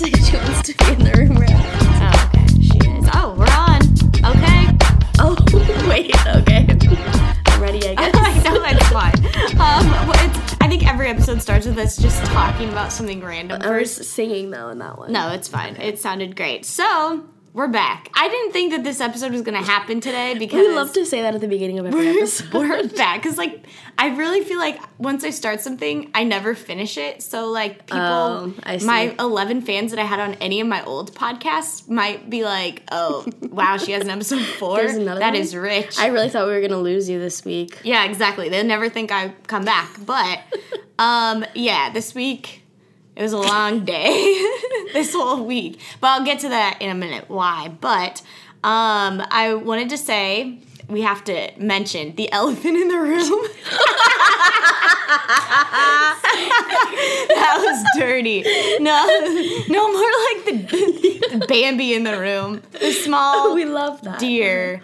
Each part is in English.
say she wants to be in the room right. Oh, okay. She is. Oh, we're on. Okay. Oh, wait, okay. I'm ready, I guess. I know that's fine. Um, well, it's, I think every episode starts with us just talking about something random I was first. singing though in that one. No, it's fine. It sounded great. So we're back. I didn't think that this episode was gonna happen today because We love to say that at the beginning of every episode. we're back because like I really feel like once I start something, I never finish it. So like people, Oh, I see. my eleven fans that I had on any of my old podcasts might be like, "Oh, wow, she has an episode four. That one? is rich." I really thought we were gonna lose you this week. yeah, exactly. They'll never think I come back, but um, yeah, this week it was a long day. this whole week, but I'll get to that in a minute. Why? But um, I wanted to say. We have to mention the elephant in the room. that was dirty. No, no more like the, the Bambi in the room. The small we love that. deer.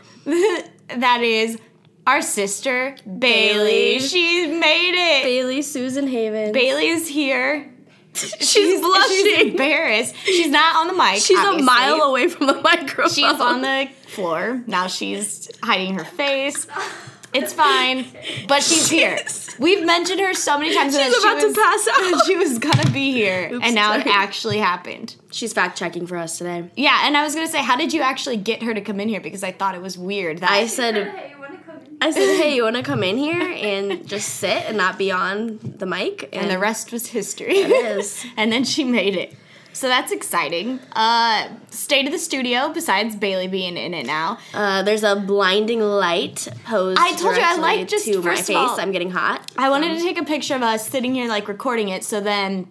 that is our sister Bailey. Bailey. She made it. Bailey Susan Haven. Bailey is here. She's, blushing. She's embarrassed. She's not on the mic. She's obviously. a mile away from the microphone. She's on the floor. Now she's hiding her face. It's fine, but she's here. We've mentioned her so many times. that She's she about to pass out. She was gonna be here, Oops, and now it actually happened. She's fact checking for us today. Yeah, and I was gonna say, how did you actually get her to come in here? Because I thought it was weird. That I said, I said, hey, you want to come in here and just sit and not be on the mic? and the rest was history. It is. and then she made it. So that's exciting. Uh, state of the studio, besides Bailey being in it now. Uh, there's a blinding light posed. I told you I like just to my first face. of all- I'm getting hot. I wanted to take a picture of us sitting here, like recording it, so then.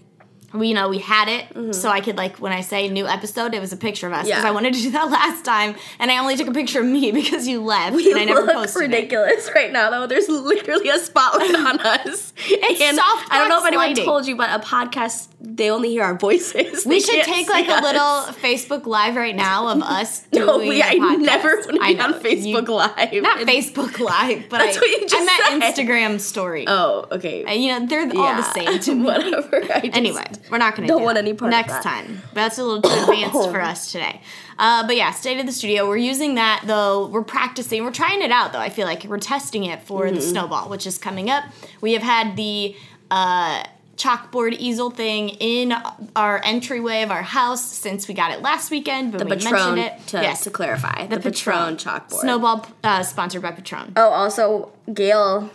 We, you know, we had it, so I could like when I say new episode, it was a picture of us because Mm-hmm. Yeah. I wanted to do that last time, and I only took a picture of me because you left We and I never posted it. ridiculous right now, though. There's literally a spotlight on us. It's and soft I don't know if anyone lighting. told you, but a podcast they only hear our voices. We should take like a little Facebook Live right now of us doing No, we, I never want to be on Facebook you- Live. Not And- Facebook Live, but That's I, what you just I meant said. Instagram story. Oh, okay. And, you know, they're all the same to me. Whatever. Anyway, we're not going to don't do want that. any part next time. That's a little too advanced for us today. Uh, but yeah, state of the studio. We're using that though. We're practicing. We're trying it out though. I feel like we're testing it for Mm-hmm. the snowball, which is coming up. We have had the. Uh, chalkboard easel thing in our entryway of our house since we got it last weekend but the we Patron, mentioned it to, yes to clarify. The, Patron, chalkboard. snowball uh, sponsored by patron Oh, also, Gail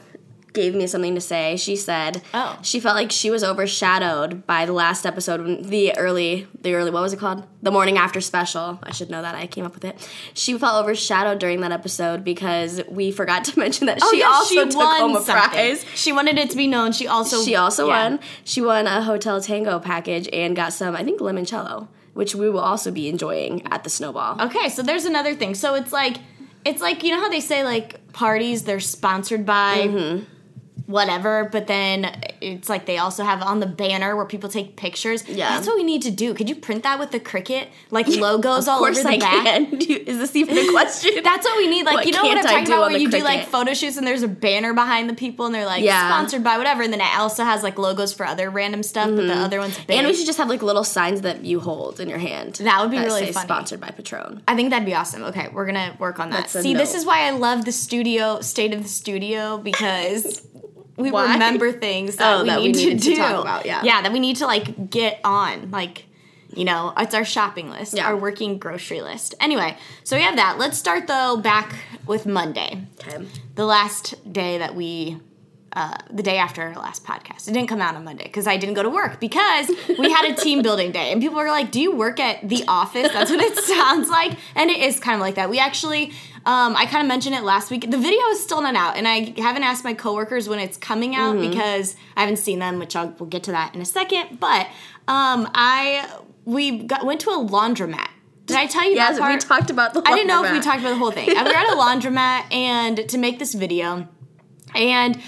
gave me something to say. She said Oh. she felt like she was overshadowed by the last episode, when the early, the early, what was it called? The morning after special. I should know that. I came up with it. She felt overshadowed during that episode because we forgot to mention that Oh, she yeah, also took home a something. prize. She wanted it to be known. She also She also yeah. won. She won a Hotel Tango package and got some, I think, limoncello, which we will also be enjoying at the Snowball. Okay, so there's another thing. So it's like it's like you know how they say like parties they're sponsored by Mm-hmm. Whatever, but then it's like they also have on the banner where people take pictures. Yeah. That's what we need to do. Could you print that with the Cricut? Like logos all over the I back? can. Is this even a question? That's what we need. Like What you know what I'm talking about, where you do like photo shoots and there's a banner behind the people and they're like Yeah. sponsored by whatever, and then it also has like logos for other random stuff, but the other one's big. Mm-hmm. And we should just have like little signs that you hold in your hand. That would be really say funny. Sponsored by Patron. I think that'd be awesome. Okay, we're gonna work on that. See, this is why I love the studio, state of the studio, because we Why? remember things that Oh, we that we need to to do. talk about, yeah. yeah, that we need to like get on. Like, you know, it's our shopping list, Yeah. our working grocery list. Anyway, so we have that. Let's start though back with Monday, Okay. the last day that we. Uh, the day after our last podcast. It didn't come out on Monday because I didn't go to work because we had a team building day. And people were like, Do you work at the office? That's what it sounds like. And it is kind of like that. We actually, um, I kind of mentioned it last week. The video is still not out. And I haven't asked my coworkers when it's coming out Mm-hmm. because I haven't seen them, which I'll, we'll get to that in a second. But um, I, we got, went to a laundromat. Did I tell you Yes, that part? we talked about the. I didn't know if we talked about the whole thing. We were at a laundromat and to make this video, and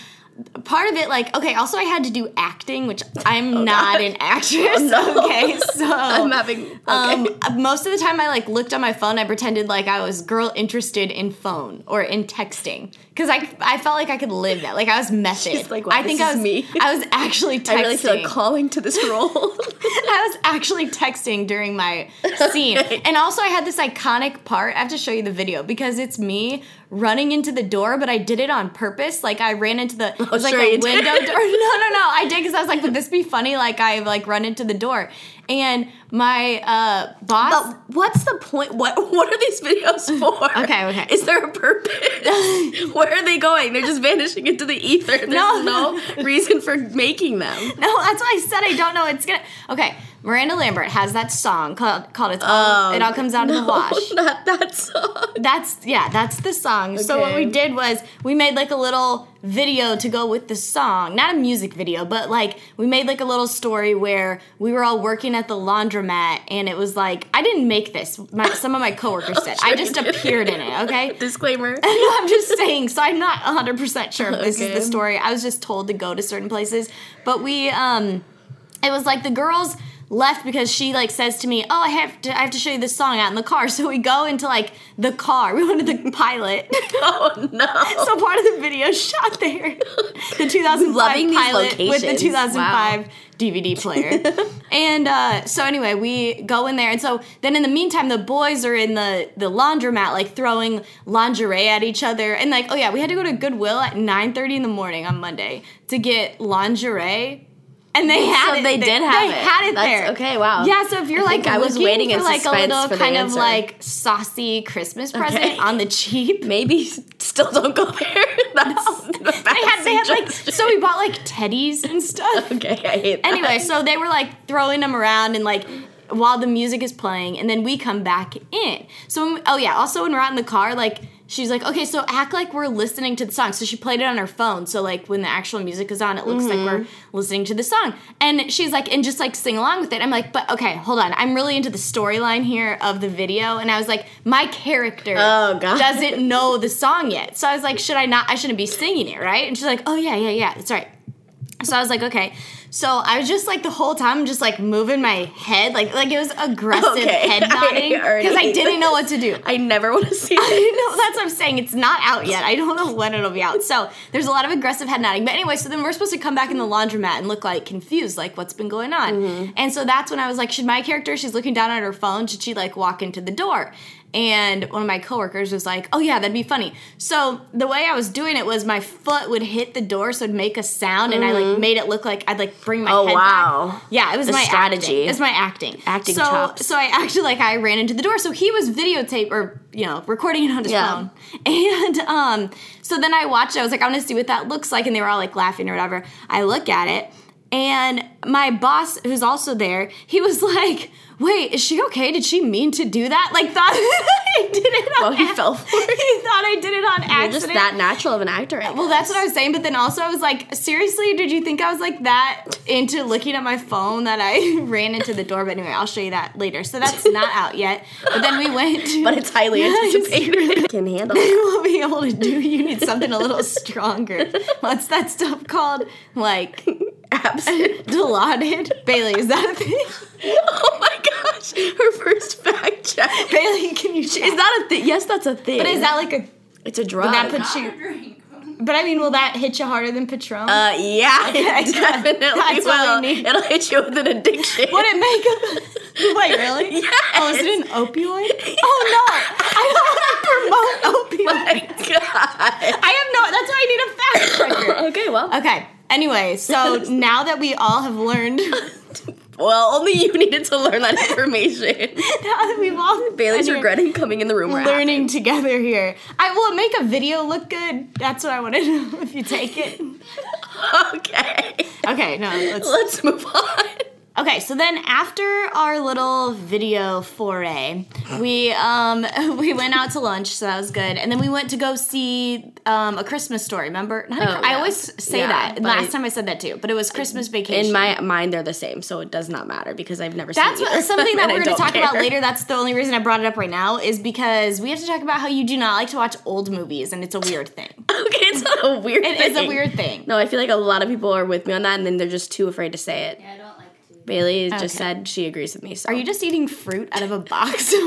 part of it, like, okay, also I had to do acting, which I'm not God. an actress. Oh, no. Okay, so I'm having. Okay. um, most of the time I like looked on my phone. I pretended like I was girl interested in phone or in texting Because I, I felt like I could live that. Like I was method. She's like, wow, I think this I was me. I was actually texting. I really feel calling to this role. I was actually texting during my scene. And also I had this iconic part. I have to show you the video because it's me running into the door, but I did it on purpose. Like I ran into the it oh, was like sure a you did. window door. No, no, no. I did because I was like, would this be funny? Like I like run into the door. And my uh boss but what's the point? What What are these videos for? Okay, okay. Is there a purpose? Where are they going? They're just vanishing into the ether. There's No. no, reason for making them. No, that's why I said I don't know. It's gonna. Okay, Miranda Lambert has that song called called "It's All." Oh, it all comes out of the wash. Not that song. That's yeah, that's the song. So what we did was we made like a little video to go with the song, not a music video, but like we made like a little story where we were all working at the laundromat, and it was like I didn't make this. My, some of my coworkers did. I just appeared in it. Okay. Disclaimer. I'm just saying, so I'm not 100% sure if this is the story. I was just told to go to certain places. But we um it was like the girls left because she like says to me, "Oh, I have to I have to show you this song out in the car." So we go into like the car. We went to the pilot. oh no. so part of the video shot there. The 2005 Loving pilot with the locations. 2005 DVD player. and uh, so anyway, we go in there, and so then in the meantime, the boys are in the the laundromat, like throwing lingerie at each other, and like, oh yeah, we had to go to Goodwill at 9:30 in the morning on Monday to get lingerie. And they had So it. they did have they it. had it That's- there. okay, wow. Yeah, so if you're I like I was waiting for in like a little kind of like saucy Christmas present Okay. on the cheap, Maybe still don't go there. That's the they had they had like so we bought like teddies and stuff. Okay, I hate that. Anyway, so they were like throwing them around and like while the music is playing, and then we come back in. So oh yeah, also when we're out in the car, like she's like, okay, so act like we're listening to the song. So she played it on her phone. So like when the actual music is on, it looks like we're Mm-hmm. listening to the song. And she's like, and just like sing along with it. I'm like, but okay, hold on. I'm really into the storyline here of the video, and I was like, my character Oh, God. doesn't know the song yet. So I was like, should I not? I shouldn't be singing it, right? And she's like, oh yeah, yeah, yeah, that's right. So I was like, okay. So I was just like the whole time just like moving my head, like like it was aggressive Okay. head nodding because I didn't know what to do. I never want to see I know that's what I'm saying. It's not out yet. I don't know when it'll be out. So there's a lot of aggressive head nodding. But anyway, so then we're supposed to come back in the laundromat and look like confused, like what's been going on. Mm-hmm. And so that's when I was like, should my character? She's looking down at her phone. Should she like walk into the door? And one of my coworkers was like, "Oh yeah, that'd be funny." So the way I was doing it was my foot would hit the door, so it'd make a sound, and I like made it look like I'd like bring my Mm-hmm. Oh, head wow. back. Yeah, it was A my strategy. It's my acting. Acting so, chops. So I acted like I ran into the door. So he was videotape or you know recording it on his Yeah. phone. And um, so then I watched. it. I was like, I want to see what that looks like, and they were all like laughing or whatever. I look at it, and my boss, who's also there, he was like, "Wait, is she okay? Did she mean to do that? Like, thought I did it on Well, he ac- fell for it. He thought I did it on You're accident. just that natural of an actor. I Well, that's what I was saying, but then also I was like, seriously, did you think I was like that into looking at my phone that I ran into the door? But anyway, I'll show you that later. So that's not out yet. But then we went to. but it's highly it's anticipated. Can handle it. you won't be able to do. You need something a little stronger. What's that stuff called? Like Absinthe. Dilaudid? Bailey, is that a thing? Oh. Her first fact check. Bailey, can you? check? Is that a thing? Yes, that's a thing. But is that like a? It's a drug. Would that put you? But I mean, will that hit you harder than Patron? uh, yeah, Okay, it definitely will. what we need. It'll hit you with an addiction. Would it make a? Wait, really? Yes. Oh, is it an opioid? Oh no! I don't want to promote my opioids. God. I have no. That's why I need a fact checker. Okay, well, Okay. Anyway, so now that we all have learned, well, only you needed to learn that information. we've all Bailey's regretting coming in the room. We're learning together here. I will make a video look good. That's what I want to know. If you take it. Okay. Okay. No. Let's. Let's move on. Okay, so then after our little video foray, we um we went out to lunch, so that was good, and then we went to go see um a Christmas story. Remember? Not a- Oh, I yeah. always say Yeah, that. Last I- time I said that too, but it was Christmas vacation. In my mind, they're the same, so it does not matter because I've never that's seen what, either. something that we're going to don't talk about later. That's the only reason I brought it up right now is because we have to talk about how you do not like to watch old movies, and it's a weird thing. Okay, it's not a weird It thing. is a weird thing. No, I feel like a lot of people are with me on that, and then they're just too afraid to say it. I don't like to. Bailey just said she agrees with me. So Are you just eating fruit out of a box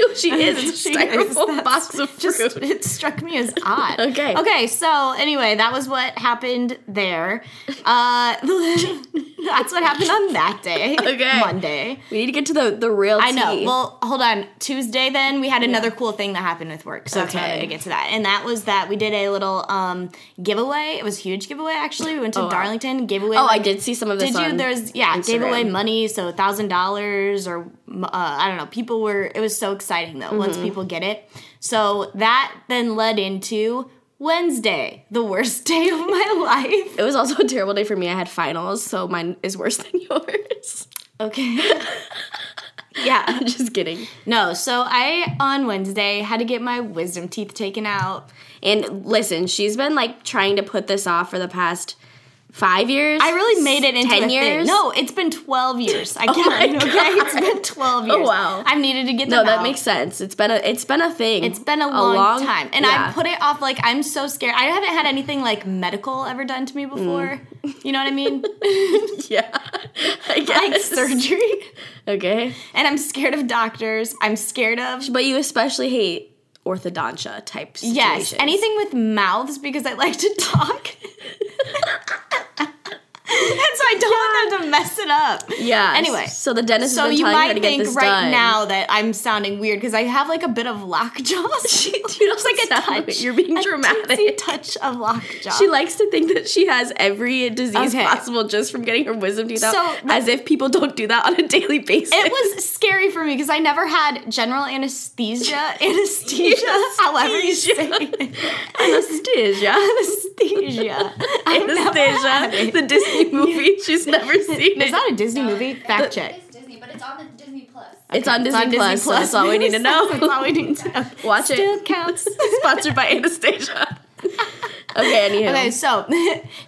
over there? They're hungry. she is. It's She is. styrofoam That's box of fruit. just it struck me as odd. Okay. Okay. So anyway, that was what happened there. Uh, that's what happened on that day. Okay. Monday. we need to get to the the real. I know. Well, hold on. Tuesday, then we had another cool thing that happened with work. So Okay. okay, to get to that, and that was that we did a little um giveaway. It was a huge giveaway actually. We went to Oh. Darlington, gave away. oh, I did see some of this. Did you? There's yeah, gave away money, so a thousand dollars or uh, I don't know. People were. It was so exciting though. Once Mm-hmm. people get it, so that then led into Wednesday, the worst day of my life. It was also a terrible day for me. I had finals, so mine is worse than yours. Okay. yeah. I'm just kidding. No. So I on Wednesday had to get my wisdom teeth taken out. And listen, she's been like trying to put this off for the past five years. I really made it into 10 a thing. years? No, it's been twelve years. I Oh can't. my okay, God. it's been twelve years. Oh, wow. I've needed to get No, that out. makes sense. It's been a it's been a thing. It's been a long, time, and yeah. I put it off. Like I'm so scared. I haven't had anything like medical ever done to me before. Mm. You know what I mean? yeah, I like guess surgery, Okay, and I'm scared of doctors. I'm scared of but you especially hate orthodontia type situations. yes, anything with mouths because I like to talk. and so I don't want them to mess it up. Yeah. Anyway, so the dentist So you might think right done. now that I'm sounding weird because I have like a bit of lockjaw. You don't like a touch. You're being dramatic. teensy touch of lockjaw. She likes to think that she has every disease Okay. possible just from getting her wisdom teeth out, So- as if people don't do that on a daily basis. It was scary for me because I never had general anesthesia. Anesthesia, however you say it. anesthesia. Anesthesia. I've never had Anesthesia, the Disney movie. She's never seen Is it. that a Disney movie? Fact check. It is Disney, but it's on the Disney Plus. It's on It's Disney, Plus, so that's all we need to know. that's all we need to know. Watch Still it. counts. Sponsored by Anastasia. Okay, anywho. Okay, so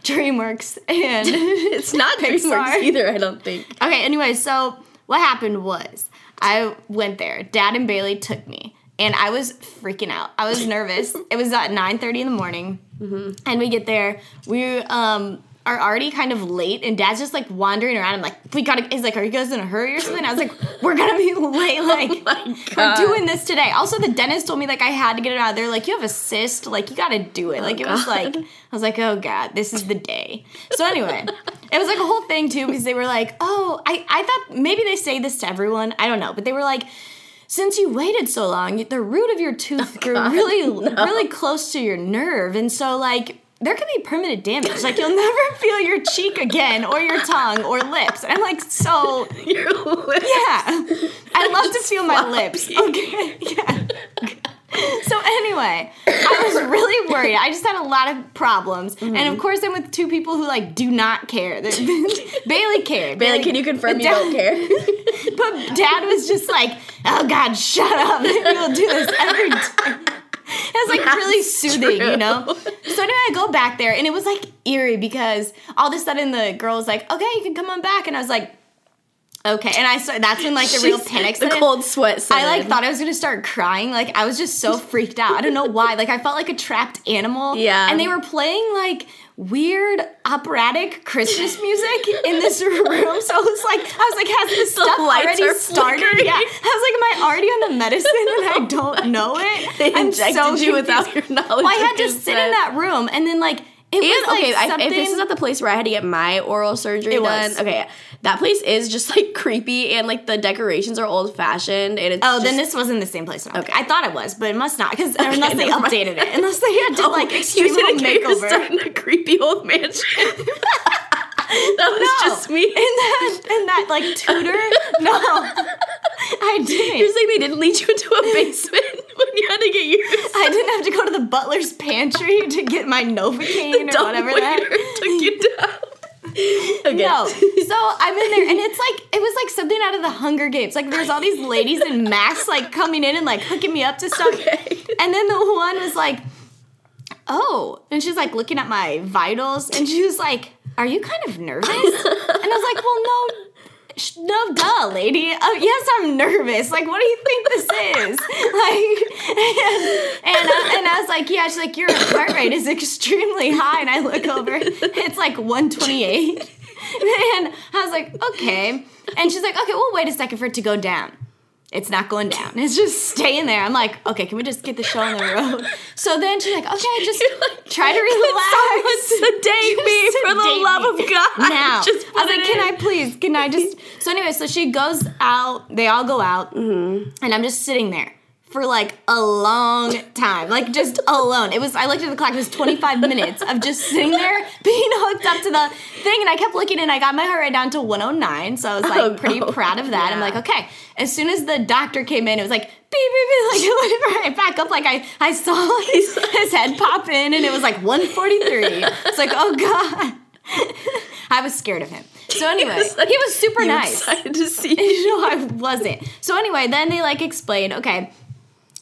DreamWorks and It's not Pixar. DreamWorks either, I don't think. Okay, anyway, so what happened was I went there. Dad and Bailey took me, and I was freaking out. I was nervous. it was at 9:30 in the morning, and we get there. We um are already kind of late, and Dad's just like wandering around. I'm like, we gotta. He's like, are you guys in a hurry or something? I was like, we're gonna be late. Like, Oh we're doing this today. Also, the dentist told me like I had to get it out. They're like, you have a cyst. Like, you gotta do it. Like, it was Oh like. I was like, oh god, this is the day. So anyway, it was like a whole thing too because they were like, oh, I, I thought maybe they say this to everyone. I don't know, but they were like, since you waited so long, the root of your tooth grew God, really, really close to your nerve, and so like. There could be permanent damage. Like you'll never feel your cheek again, or your tongue, or lips. And I'm like, so Your lips. yeah. I love to feel my lips. Okay. Yeah. So anyway, I was really worried. I just had a lot of problems, and Mm-hmm. of course, I'm with two people who like do not care. Bailey cared. Bailey, can you confirm you don't care? But Dad was just like, "Oh God, shut up! We'll do this every day." It was like really soothing, true. you know. So anyway, I go back there, and it was like eerie because all of a sudden the girl was like, "Okay, you can come on back," and I was like, "Okay," and I started. That's when like the real panic The cold sweat set I like thought I was gonna start crying. Like I was just so freaked out. I don't know why. Like I felt like a trapped animal. Yeah. And they were playing like weird operatic Christmas music in this room. So it was like I was like, has this The stuff lights already started? Yeah. I was like, am I already on the medicine and I don't know it? They I'm injected so you without your knowledge. Well, I had to sit in that room and then like it And like okay, I, if this is at the place where I had to get my oral surgery It done, was. okay, that place is just like creepy and like the decorations are old fashioned and it's Oh, just, then this wasn't the same place. Okay. Okay. I thought it was, but it must not because unless they never mind. updated it, unless they had to Oh, like extreme get makeover. in a creepy old mansion. that was No. just me. in that in that like Tudor. No, I You're didn't. saying they didn't lead you into a basement when you had to get yours. I didn't have to go to the butler's pantry to get my Novocaine or Dumb whatever that. took you down. Okay. No, so I'm in there, and it's like it was like something out of the Hunger Games. Like there's all these ladies in masks like coming in and like hooking me up to stuff. Okay. And then the one was like, "Oh," and she's like looking at my vitals, and she was like, "Are you kind of nervous?" And I was like, "Well, no." No, duh, lady. Uh, yes, I'm nervous. Like, what do you think this is? Like, and uh, and I was like, yeah. She's like, your heart rate is extremely high, and I look over, it's like 128. And I was like, okay. And she's like, okay, well, wait a second for it to go down. It's not going down. It's just staying there. I'm like, okay, can we just get the show on the road? So then she's like, okay, just try to relax. sedate me Just for the love me. of God. now. Just I was like, can in." I please? Can I just? So anyway, so she goes out. They all go out, Mm-hmm. and I'm just sitting there for like a long time, like just alone. It was. I looked at the clock. It was 25 minutes of just sitting there being hooked up to the thing, and I kept looking, and I got my heart rate down to 109. So I was like Oh, pretty no. proud of that. I'm like, okay. As soon as the doctor came in, it was like beep beep beep, like it went right back up. Like I I saw his, his head pop in, and it was like 143. It's like, oh god. I was scared of him. So anyway, he was, like- super You nice. excited to see no, I wasn't. So anyway, then they like explained, okay,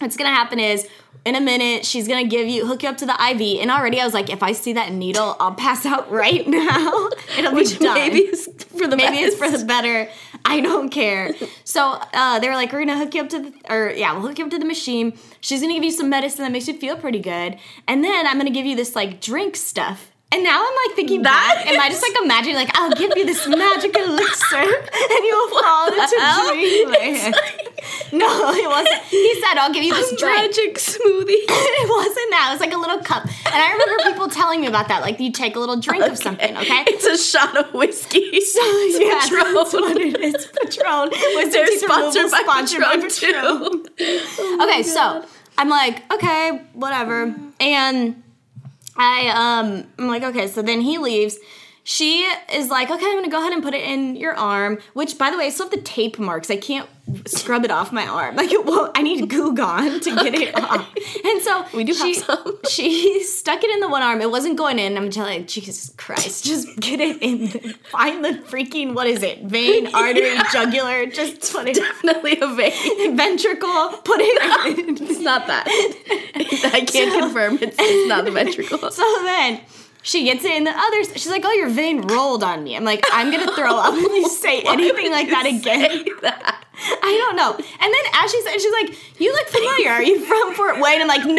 what's gonna happen is in a minute she's gonna give you hook you up to the IV, and already I was like, if I see that needle, I'll pass out right now. It'll be done. Maybe it's for the Maybe it's for the better. I don't care. So uh, they were like, we're gonna hook you up to the, or yeah, we'll hook you up to the machine. She's gonna give you some medicine that makes you feel pretty good, and then I'm gonna give you this like drink stuff. And now I'm like thinking That back, am I just like imagining like I'll give you this magic elixir and you'll fall into dreamland? no, it wasn't. He said I'll give you this. Magic smoothie. it wasn't that. It was like a little cup. And I remember people telling me about that. Like you take a little drink of something, okay? It's a shot of whiskey. So yeah, Patron. that's what it is. Patron. Wisdom They're sponsored by sponsored by Patron too. Okay, oh so I'm like, okay, whatever. And I um I'm like, okay, so then he leaves. She is like, okay, I'm gonna go ahead and put it in your arm. Which, by the way, I still have the tape marks. I can't scrub it off my arm. Like, it won't. I need Goo Gone to get it off. And so We do have she, some. She stuck it in the one arm. It wasn't going in. I'm telling like, Jesus Christ, just get it in. Find the freaking what is it? Vein, artery, jugular. Just put it. Definitely a vein. Ventricle. Put it in. It's not that. I can't confirm it's, it's not the ventricle. So then she gets it in the others. She's like, "Oh, your vein rolled on me." I'm like, "I'm gonna throw up if you say anything like that again." That. I don't know. And then as she said, she's like, "You look familiar. Are you from Fort Wayne?" I'm like, "No."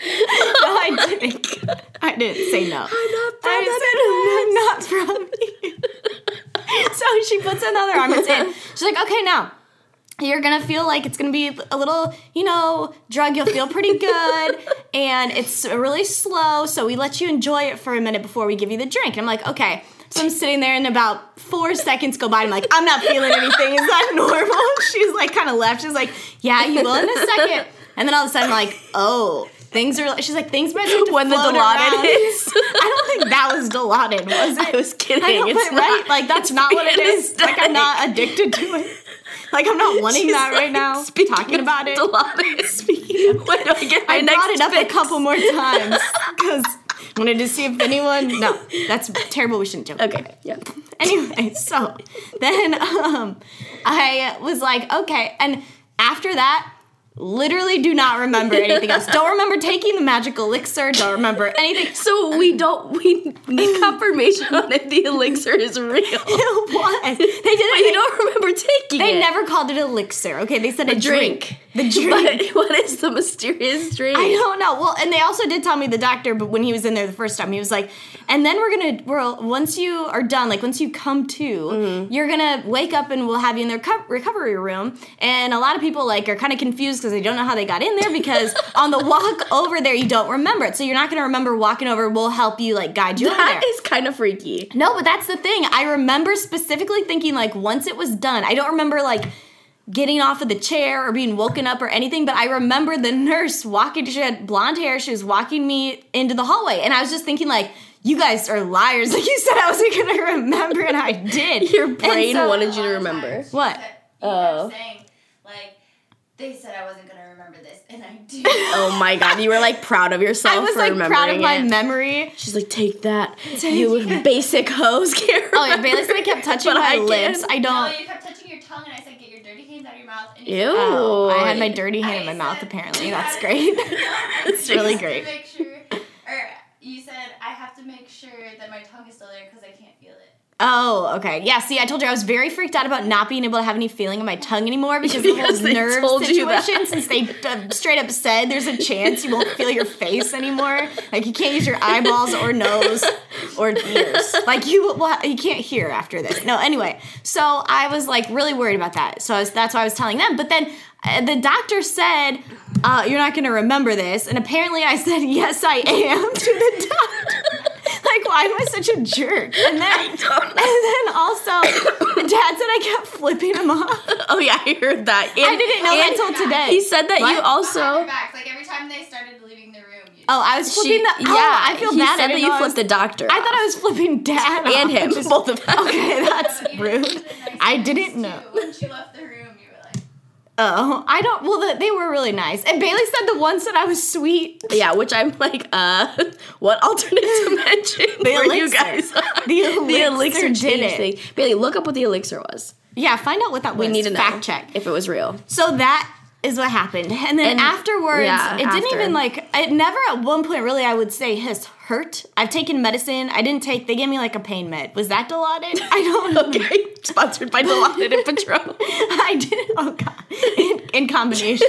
no, I didn't. I didn't say no. I'm not from I said, I'm not from here. so she puts another arm. It's in. She's like, okay, now you're gonna feel like it's gonna be a little, you know, drug. You'll feel pretty good, and it's really slow. So we let you enjoy it for a minute before we give you the drink. And I'm like, okay. So I'm sitting there, and about four seconds go by. And I'm like, I'm not feeling anything. Is that normal? She's like, kind of left. She's like, yeah, you will in a second. And then all of a sudden, I'm like, oh. Things are. She's like things might start to When the Dilaudid hits. I don't think that was Dilaudid, was it? I was kidding. I it's not. right? Like that's not what it is. Like I'm not addicted to it. Like I'm not wanting She's that right like, now. speaking Talking about it. Dilaudid. Speaking of, when do I get my I next brought it up a couple more times because I wanted to see if anyone. No, that's terrible. We shouldn't joke. Okay, yeah. Anyway, so then um, I was like, okay, and after that. Literally do not remember anything else. Don't remember taking the magic elixir. Don't remember anything. So we don't. We need confirmation on if the elixir is real. It was. They did But you don't remember taking it. They it. never called it elixir. Okay, they said a, drink. The drink. But what is the mysterious drink? I don't know. Well, and they also did tell me the doctor, but when he was in there the first time, he was like, and then we're gonna, we're once you are done, like once you come to, Mm-hmm. you're gonna wake up and we'll have you in the reco- recovery room. And a lot of people like are kind of confused because they don't know how they got in there because on the walk over there you don't remember it, so you're not gonna remember walking over. We'll help you like guide you That is kind of freaky. No, but that's the thing. I remember specifically thinking like once it was done. I don't remember like getting off of the chair or being woken up or anything, but I remember the nurse walking she had blonde hair, she was walking me into the hallway and I was just thinking like you guys are liars. Like you said I wasn't going to remember and I did. Your brain so- wanted you to remember. What? Oh. kept saying, oh. like, they said I wasn't gonna remember this, and I do. Oh my god, you were like proud of yourself I was for like remembering proud of my it. memory. She's like, take that, you basic hose, Karen. Oh, yeah, Bailey said I kept touching my I can. lips. I don't. you kept touching your tongue, and I said, get your dirty hands out of your mouth. And you Ew. said, Oh, I had my dirty hand in my I mouth apparently. That's great. It's You really have to great. Make sure, or you said I have to make sure that my tongue is still there because I can't feel it. Oh, okay. Yeah, see, I told you I was very freaked out about not being able to have any feeling in my tongue anymore because, Because of they the whole nerve told situation. Since they uh, straight up said there's a chance you won't feel your face anymore. Like you can't use your eyeballs or nose or ears. Like you, well, you can't hear after this. No, anyway. So I was like really worried about that. So I was, that's why I was telling them. But then uh, the doctor said, uh, "You're not going to remember this," and apparently I said, "Yes, I am" to the doctor. Like, why am I such a jerk? And then, and then also, Dad said I kept flipping him off. Oh yeah, I heard that. I didn't know that and until today. He said that you What? Behind also. like every time they started leaving the room. Oh, I was flipping She, the. Oh, yeah, oh, I feel he bad. I said that you flipped was- the doctor. I thought I was flipping Dad and off. him, Just- both of them. Okay, that's rude. did the nice I didn't know. When she left the room, you were like, Oh, I don't. Well, the, they were really nice. And Bailey said the one said I was sweet. Yeah, which I'm like, uh, what alternate dimension The were you elixir. guys on? The elixir did it. thing. Bailey, look up what the elixir was. Yeah, find out what that was. We need to know. fact check. if it was real. So that is what happened. And then And- afterwards, yeah, it didn't even like, it never at one point really, I would say, has hurt. I've taken medicine. I didn't take, they gave me like a pain med. Was that Dilaudid? I don't know. Okay, sponsored by Dilaudid and Patron. I didn't, oh God, in, in combination.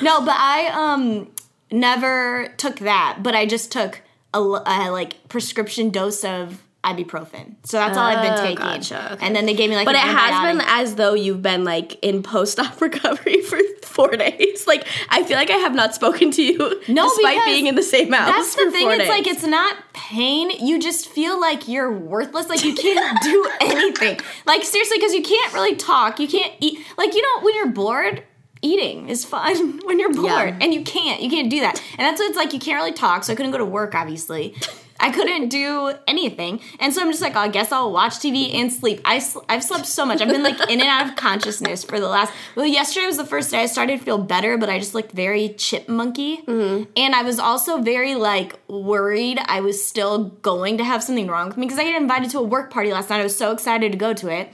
no, but I um never took that, but I just took a like prescription dose of ibuprofen. So that's all I've been Oh, taking. gotcha, okay. And then they gave me like But it has been as though you've been like in post-op recovery for four days. Like I feel like I have not spoken to you No, despite being in the same house. That's the thing. four It's days. like it's not pain. You just feel like you're worthless. Like you can't do anything. Like seriously, because you can't really talk. You can't eat. Like you know, when you're bored, eating is fun. When you're bored, Yeah. and you can't. You can't do that. And that's what it's like. You can't really talk. So I couldn't go to work. Obviously. I couldn't do anything, and so I'm just like, oh, I guess I'll watch TV and sleep. I sl- I've slept so much. I've been like in and out of consciousness for the last. Well, yesterday was the first day I started to feel better, but I just looked very chipmunky. Mm-hmm. And I was also very like worried I was still going to have something wrong with me because I got invited to a work party last night. I was so excited to go to it.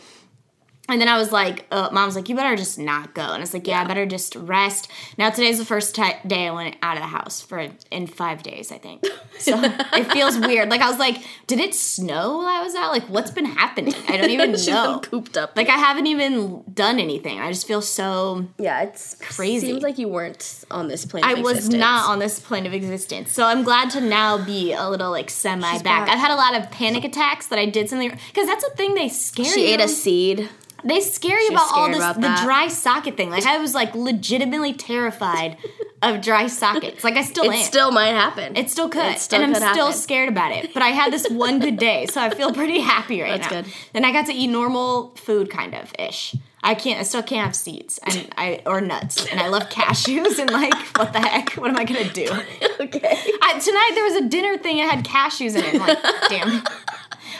And then I was like, uh, mom was like, you better just not go. And I was like, yeah, I better just rest. Now today's the first ti day I went out of the house for in five days, I think. So it feels weird. Like I was like, did it snow while I was out? Like what's been happening? I don't even know. cooped up. Like I haven't even done anything. I just feel so yeah, it's Crazy. It seems like you weren't on this plane. I was not on this plane of existence. So I'm glad to now be a little like semi back. back. I've had a lot of panic attacks that I did something because that's the thing they scare me. She you. ate a seed. They scare you about all this about the that. dry socket thing. Like I was like legitimately terrified of dry sockets. Like I still It am. still might happen. it still could. It still and I'm could still happen. scared about it. But I had this one good day, so I feel pretty happy right That's now. good. And I got to eat normal food kind of ish. I can't I still can't have seeds and I or nuts. And I love cashews and like what the heck? What am I gonna do? okay. I, tonight there was a dinner thing that had cashews in it. I'm like, damn.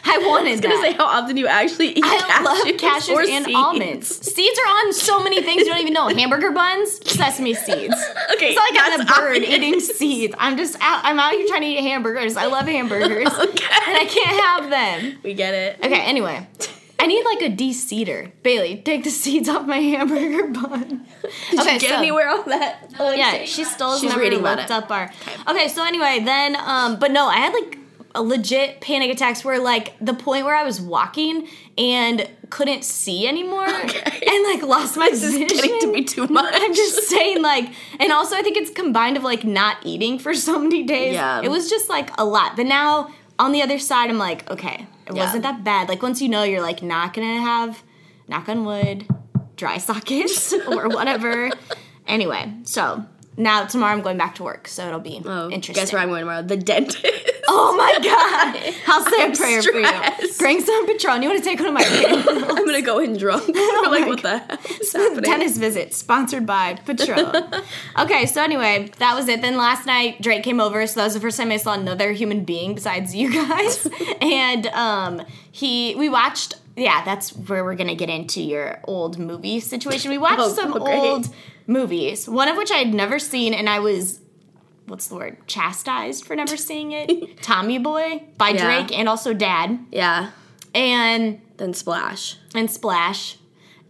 I wanted I was gonna that. say how often you actually eat I cashews, love or cashews and seeds. almonds. Seeds are on so many things you don't even know. Hamburger buns, sesame seeds. Okay, It's not like I'm a bird obvious. eating seeds. I'm just out. I'm out here trying to eat hamburgers. I love hamburgers, Okay. and I can't have them. We get it. Okay. Anyway, I need like a de-seeder. Bailey, take the seeds off my hamburger bun. Did okay, you get so- anywhere on that? No, yeah, she stole. She's reading about it. up our. Okay. so anyway, then, um, but no, I had like legit panic attacks where like the point where I was walking and couldn't see anymore Okay. and like lost my This is vision. getting to be too much. I'm just saying, like, and also I think it's combined of like not eating for so many days. Yeah. It was just like a lot. But now on the other side, I'm like, okay, it Yeah. wasn't that bad. Like once you know, you're like not gonna have, knock on wood, dry sockets or whatever. anyway, so now tomorrow I'm going back to work, so it'll be Oh, interesting. Guess where I'm going tomorrow? The dentist. Oh my god! I'll say I'm a prayer for you. stressed. Bring some Patron. You want to take one of my pills? I'm gonna go in drunk. Oh like, what the heck is happening? Dentist visit sponsored by Patron. okay, so anyway, that was it. Then last night Drake came over, so that was the first time I saw another human being besides you guys. and um, he, we watched. Yeah, that's where we're gonna get into your old movie situation. We watched Oh, some oh, old movies, one of which I had never seen, and I was. What's the word? Chastised for never seeing it. Tommy Boy by Yeah. Drake and also Dad Yeah. and Then splash. and Splash.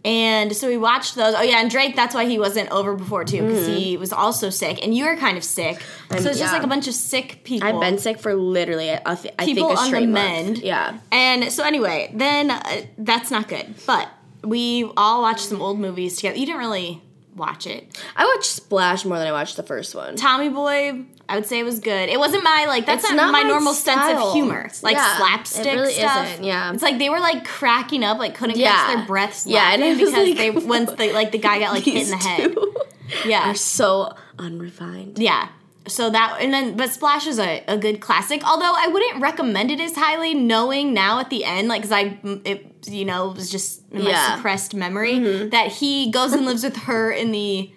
And so we watched those. Oh yeah, and Drake. That's why he wasn't over before too, because he was also sick, and you were kind of sick. so it's just yeah. like a bunch of sick people. I've been sick for literally, I, th- I People think, a on the mend. month. Yeah. And so anyway, then uh, that's not good. But we all watched some old movies together. You didn't really watch it. I watched Splash more than I watched the first one. Tommy Boy, I would say it was good. It wasn't my like that's not, not my my normal sense of humor. Like Yeah, slapstick it really stuff. isn't, yeah. It's like they were like cracking up, like couldn't Yeah. catch their breaths Yeah, and because like- they once they like the guy got like hit in the head. Yeah. are so unrefined. Yeah. So that and then but Splash is a, a good classic. Although I wouldn't recommend it as highly, knowing now at the end, like because I it you know it was just in my Yeah. Mm-hmm. suppressed memory that he goes and lives with her in the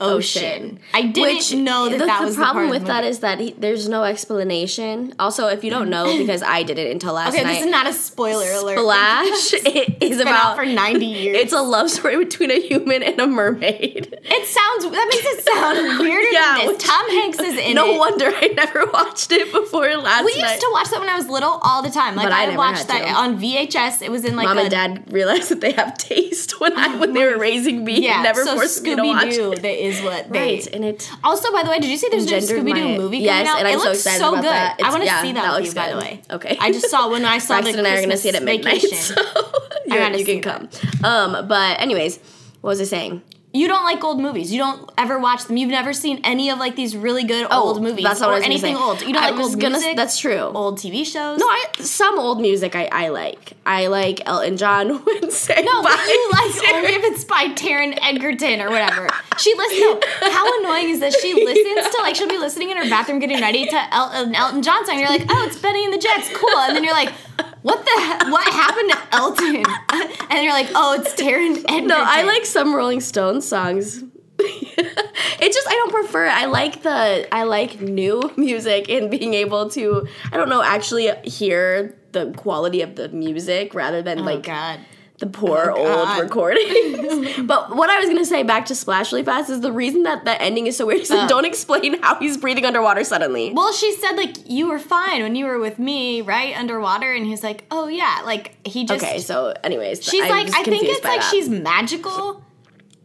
ocean. I didn't know that the, that the was problem the with the that is that he, there's no explanation. Also, if you don't know, because I did it until last Okay, night. this is not a spoiler alert. Splash it is about for ninety years. it's a love story between a human and a mermaid. It sounds that makes it sound weirder Yeah, than this. Tom Hanks is in no it. wonder I never watched it before last week. We night. used to watch that when I was little all the time. Like But I I, watched that to. on VHS. It was in like Mom a, and Dad realized that they have taste when I when they were raising me. Yeah, and never so forced me to watch it. Is what they. Right, and it Also, by the way, did you see there's a Scooby Doo movie yes, coming out? and I'm it so looks excited so about good. that. I want to yeah, see that that, with you, by the way. Okay. I just saw when I saw the Braxton and I are gonna see it at midnight. vacation. So you can come. Um, but anyways, what was I saying? You don't like old movies. You don't ever watch them. You've never seen any of like these really good oh, old movies Oh, That's or I was anything say. old. You don't I like old gonna, music. That's true. old TV shows. No, I some old music I, I like. I like Elton John when sang No, but you like Sarah. only if it's by Taron Egerton or whatever. She listens. No, how annoying is that? She listens to like she'll be listening in her bathroom getting ready to El- an Elton John song. You're like, oh, it's Benny and the Jets, cool. And then you're like, what the? he- What happened to Elton? And you're like, oh, it's Taron Egerton. No, I like some Rolling Stones songs. it's just I don't prefer. it. I like the I like new music and being able to I don't know actually hear the quality of the music rather than Oh like God. The poor oh old God. recordings. but what I was gonna say back to Splash really fast is the reason that the ending is so weird is Oh. don't explain how he's breathing underwater suddenly. Well, she said like you were fine when you were with me, right, underwater, and he's like, oh yeah, like he just. okay, so anyways, She's I'm like, I think it's like that. she's magical.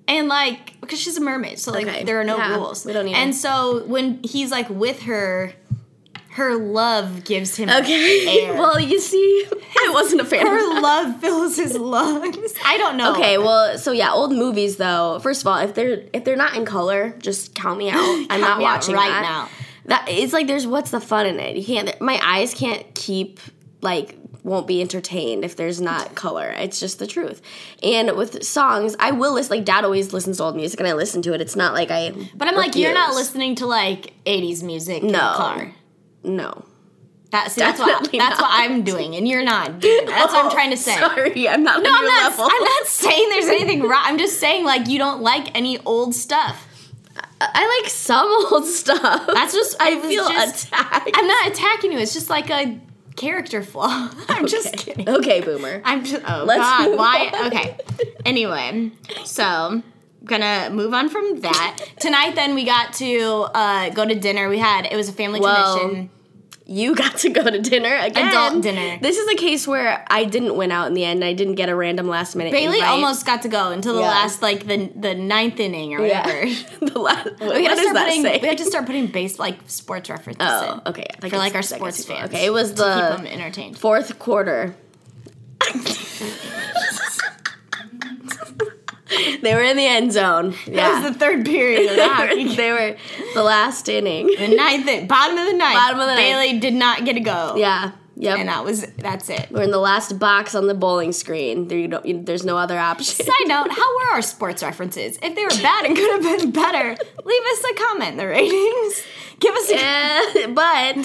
And like, because she's a mermaid, so like Okay, there are no yeah, rules. we don't need And so when he's like with her, her love gives him Okay. air. well, you see, I wasn't a fan. her love fills his lungs. I don't know. Okay, well, so yeah, old movies though. First of all, if they're if they're not in color, just count me out. I'm not watching right that. now. That it's like there's what's the fun in it? You can't. My eyes can't keep like won't be entertained if there's not color. It's just the truth. And with songs, I will listen. Like Dad always listens to old music, and I listen to it. It's not like I. But I'm like, you're not listening to like 80s music in the No. car. No. That, see, that's what that's what. I'm doing, and you're not. Doing that. That's what I'm trying to say. Oh, sorry, I'm not No, on I'm your not. level. I'm not saying there's anything wrong. I'm just saying like you don't like any old stuff. I like some old stuff. That's just I was feel just- attacked. I'm not attacking you. It's just like a character flaw. I'm just Okay. kidding. Okay, boomer. I'm just. Oh Let's God. Why? on. Okay. Anyway, so gonna move on from that. Tonight, then we got to uh, go to dinner. We had it was a family tradition. you got to go to dinner again. Adult dinner. This is a case where I didn't win out in the end. I didn't get a random last minute. Bailey invite. almost got to go until the Yeah. last like the the ninth inning or Yeah. whatever. the last. What, We gotta does start that putting. say? We have to start putting base like sports references Oh, in okay. I for like our sports fans. Okay, it was to keep them the entertained. fourth quarter. they were in the end zone. That was the third period of they, were, they were the last inning. The ninth, in- bottom of the ninth. Bottom of the ninth. Bailey did not get to go. Yeah. Yep. and that was that's it. we're in the last box on the bowling screen. There you don't. You, there's no other option. Side note: How were our sports references? If they were bad and could have been better, leave us a comment in the ratings. Give us a Eh, but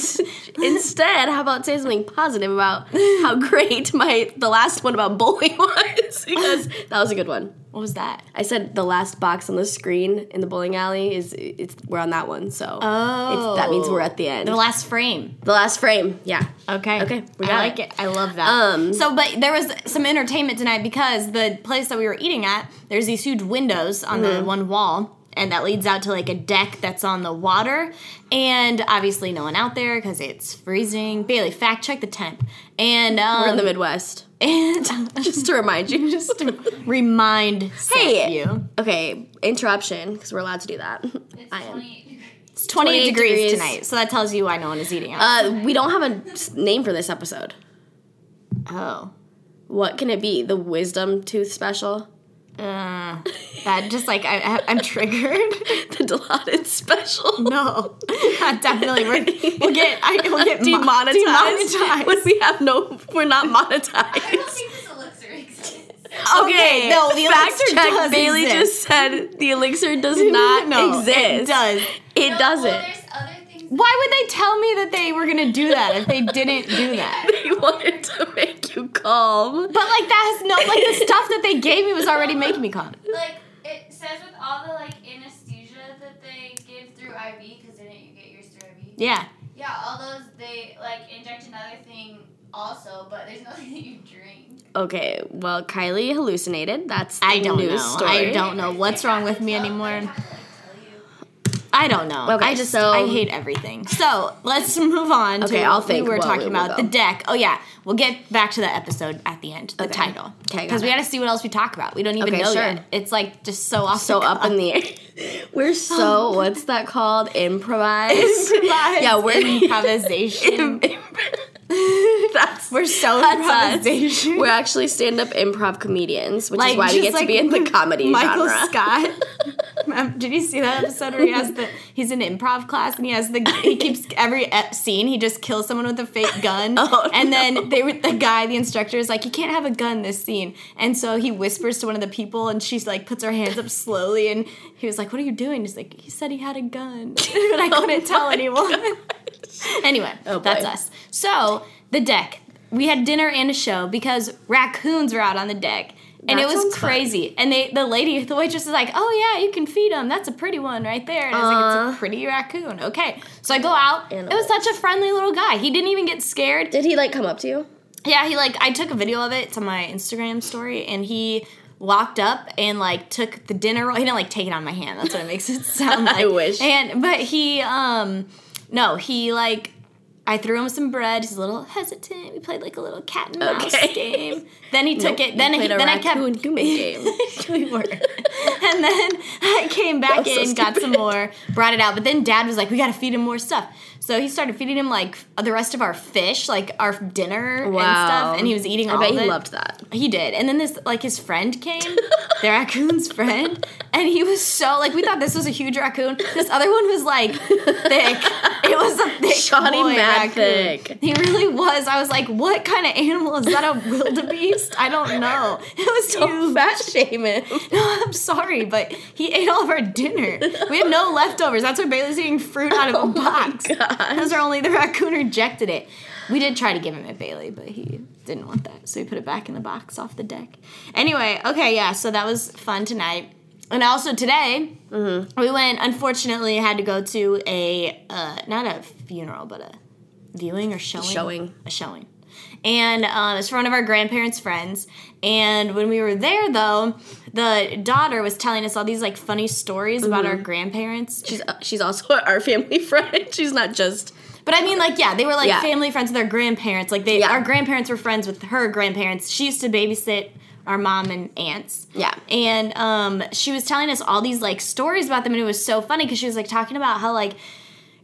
instead, how about say something positive about how great my the last one about bowling was because that was a good one. What was that? I said the last box on the screen in the bowling alley is it's we're on that one, so Oh, it's, that means we're at the end. the last frame. The last frame, yeah. Okay. Okay, we I got like it. I love that. Um, so, but there was some entertainment tonight because the place that we were eating at, there's these huge windows on Mm-hmm. the one wall, and that leads out to like a deck that's on the water. And obviously, no one out there because it's freezing. Bailey, fact check the temp. And um, We're in the Midwest. And Just to remind you. just to remind Hey. you, Okay, interruption because we're allowed to do that. It's I am. 20 it's 28, 28 degrees, degrees. tonight, so that tells you why no one is eating out. Uh, we don't have a name for this episode. oh, What can it be? The wisdom tooth special? Uh, that just like I, I, I'm triggered. The Dilaudid special? no, definitely we're, we'll get I will get mo- demonetized, demonetized. when we have no we're not monetized. I don't think this elixir exists. Okay, no, the fact elixir check does bailey exist. just said the elixir does not no, exist It does. it No, doesn't Well, there's other things. Why would they tell me that they were gonna do that if they didn't do that? they wanted to make you calm But like that has no like the stuff that they gave me was already making me calm. Like it says with all the like anesthesia that they give through IV, because didn't you get yours through IV? Yeah. Yeah, all those they like inject another thing also, but there's nothing that you drink. okay well kylie hallucinated that's the I don't news know. story I don't know what's wrong with me They'd anymore. have to, like, tell you. I don't know. Okay, I just so- I hate everything. So let's move on Okay, to I'll what think we were talking we about. go. The deck. Oh yeah. We'll get back to the episode at the end, the Okay. title. Okay, Because we gotta see what else we talk about. We don't even Okay, know sure. yet. It's like just so off so up in the air we're so what's that called improvise Improvised yeah we're improvisation. that's We're so That's us. improvisation. We're actually stand-up improv comedians, which Like, is why we get to be in the comedy Michael genre. Scott. Um, Did you see that episode where he has the he's in improv class and he has the he keeps every scene he just kills someone with a fake gun Oh, and no. then they were the guy the instructor is like you can't have a gun this scene and so he whispers to one of the people and she's like puts her hands up slowly and he was like what are you doing he's like he said he had a gun but I couldn't tell my anyone anyway Oh, that's us so the deck we had dinner and a show because raccoons were out on the deck and That it was sounds fun. crazy. And they, the lady, the waitress is like, "Oh yeah, you can feed them. That's a pretty one right there." And I was like, "It's a pretty raccoon." Okay, so I go out. It was such a friendly little guy. He didn't even get scared. Did he like come up to you? Yeah, he like I took a video of it to my Instagram story, and he walked up and like took the dinner roll. He didn't like take it on my hand. That's what it makes it sound like. I wish. And but he um no, he like I threw him some bread. He's a little hesitant. We played like a little cat and mouse Okay. game. Then he took Nope, it. Then he, then I kept raccoon human game. we were. And then I came back was so in, got some more, brought it out. But then dad was like, we got to feed him more stuff. So he started feeding him like the rest of our fish, like our dinner and stuff. And he was eating I all bet he it. loved that. He did. And then this, like, his friend came, the raccoon's friend, and he was so, like, we thought this was a huge raccoon. This other one was, like, thick. It was a thick boy mad raccoon. thick. He really was. I was like, what kind of animal is that? A wildebeest? I don't know. It was huge. Fat shaman. No, I'm sorry, but he ate all of our dinner. We had no leftovers. That's why Bailey's eating fruit out of a Oh my box. gosh. Those are only the raccoon rejected it. We did try to give him a Bailey, but he didn't want that, so we put it back in the box off the deck. Anyway, okay, yeah, so that was fun tonight. And also today, Mm-hmm. we went. Unfortunately, had to go to a uh, not a funeral, but a viewing or showing. Showing. A showing. And um, it's from one of our grandparents' friends. And when we were there, though, the daughter was telling us all these like funny stories about Mm-hmm. our grandparents. She's uh, she's also our family friend. She's not just But I mean, like, yeah, they were like Yeah. family friends with their grandparents. Like, they, Yeah. our grandparents were friends with her grandparents. She used to babysit our mom and aunts. Yeah. And um, she was telling us all these like stories about them, and it was so funny because she was like talking about how like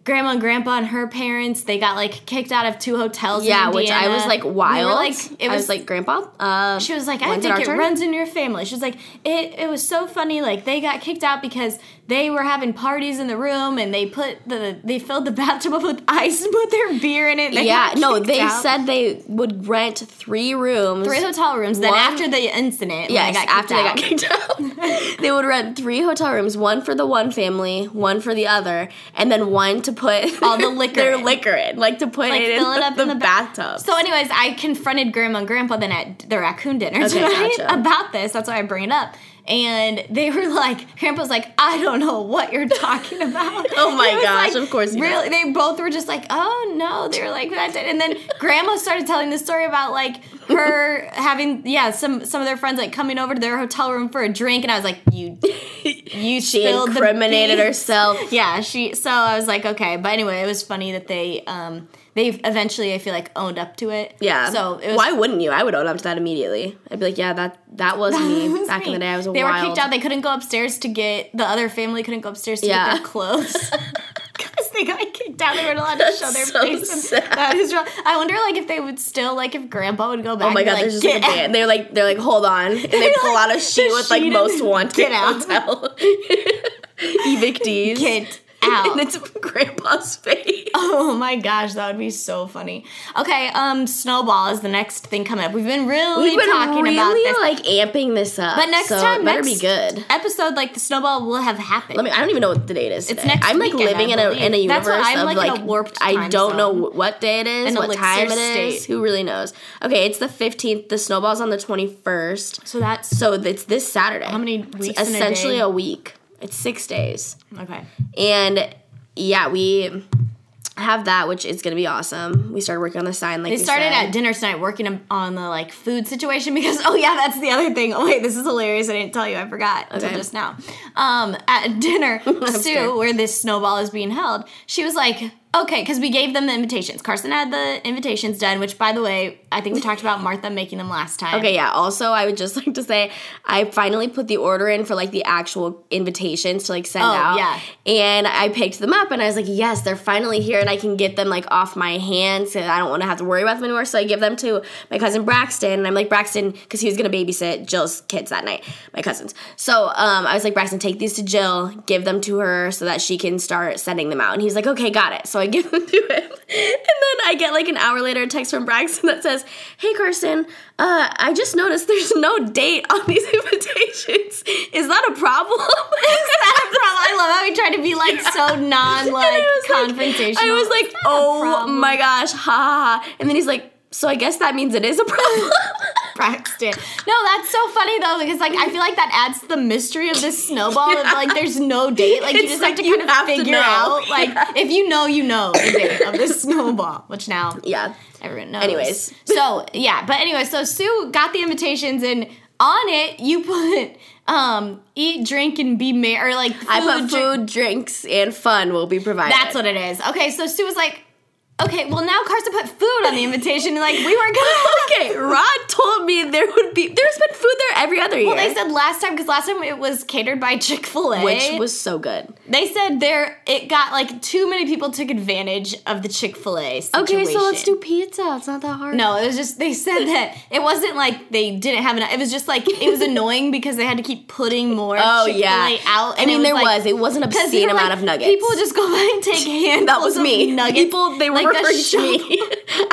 grandma and grandpa and her parents they got like kicked out of two hotels. in yeah, which I was like We wild. were, like, it was was like grandpa. Uh, she was like, I think it turn? runs in your family. She was like, it, it was so funny. Like they got kicked out because they were having parties in the room and they put the they filled the bathtub up with ice and put their beer in it. Yeah, no, they out. said they would rent three rooms. three hotel rooms. Then after the incident, when Yes, they got after they got kicked kicked out, they would rent three hotel rooms, one for the one family, one for the other, and then one to put All the liquor their in. liquor in, like to put Like, it in fill it the, up in the the bathtub. So, anyways, I confronted Grandma and Grandpa then at the raccoon dinner Okay, tonight gotcha. about this. That's why I bring it up. And they were like, Grandpa's like, I don't know what you're talking about. Oh my gosh, like, of course Really, they both were just like, oh no. They were like that. And then Grandma started telling the story about like her having, yeah, some some of their friends like coming over to their hotel room for a drink, and I was like, you you she incriminated herself. Yeah, she. So I was like, okay, but anyway, it was funny that they um they eventually I feel like owned up to it. Yeah. So it was why wouldn't you? I would own up to that immediately. I'd be like, yeah, that that was me was back in the day. I was a They wild. were kicked out. They couldn't go upstairs to get the other family couldn't go upstairs to Yeah. get their clothes. They got kicked out, they weren't allowed to show their so face. That is wrong. I wonder, like, if they would still, like, if Grandpa would go oh back. Oh my god, like, there's just like a "Get band. They're like they're like, hold on. And they pull like, out a sheet with like most wanted get out. hotel. Evictees. Get out. and it's grandpa's face. Oh my gosh, that would be so funny. Okay, um, Snowball is the next thing coming up. We've been really We've been talking really about this. like amping this up. But next so time, it better next be good. episode, like the snowball will have happened. Let me. I don't even know what the date is. It's today. next I'm like weekend, living in a in a universe of like, in like a warped I don't know what day it is, what time it state. is. Who really knows? Okay, it's the 15th. The snowball's on the 21st. so that's So it's this Saturday. How many It's weeks in a essentially day? a week. It's six days. okay. And yeah, we have that, which is gonna be awesome. We started working on the sign. Like They we started said. at dinner tonight working on the like food situation because oh yeah, that's the other thing. Oh wait, this is hilarious. I didn't tell you. I forgot until Okay. just now. Um, at dinner, Sue, where this snowball is being held, she was like, okay, because we gave them the invitations. Carson had the invitations done, which by the way, I think we talked about Martha making them last time. Okay, yeah. Also, I would just like to say I finally put the order in for like the actual invitations to like send Oh, out. yeah. And I picked them up and I was like, yes, they're finally here and I can get them like off my hands and I don't want to have to worry about them anymore. So I give them to my cousin Braxton and I'm like, Braxton, because he was going to babysit Jill's kids that night, my cousins. So um, I was like, Braxton, take these to Jill, give them to her so that she can start sending them out. And he's like, okay, got it. So I give them to him. And then I get like an hour later a text from Braxton that says, hey, Carson, uh, I just noticed there's no date on these invitations. Is that a problem? Is that a problem? I love how he tried to be like so non like And I was like- confrontational. I was like, It's not a oh my gosh, ha ha ha. And then he's like, so I guess that means it is a problem. Braxton. No, that's so funny though because like I feel like that adds to the mystery of this snowball. Of, like there's no date. Like you just like have to kind of figure out. Like if you know, you know the date of this snowball. Which now yeah. everyone knows. Anyways. so yeah, but anyway, so Sue got the invitations and on it you put um eat, drink, and be merry or like I put drink- food, drinks, and fun will be provided. That's what it is. Okay, so Sue was like. Okay, well now Carson put food on the invitation and like we weren't gonna okay, Rod told me there would be there's been food there every other year. Well, they said last time because last time it was catered by Chick Fil A, which was so good. they said there it got like too many people took advantage of the Chick Fil A. Okay, so let's do pizza. It's not that hard. No, it was just they said that it wasn't like they didn't have enough. It was just like it was annoying because they had to keep putting more. Oh Chick-fil-A yeah, out. I mean, it there like- was. It was an obscene amount like, of nuggets. People would just go by and take handfuls that was of me. nuggets. People they were like to shovel. me.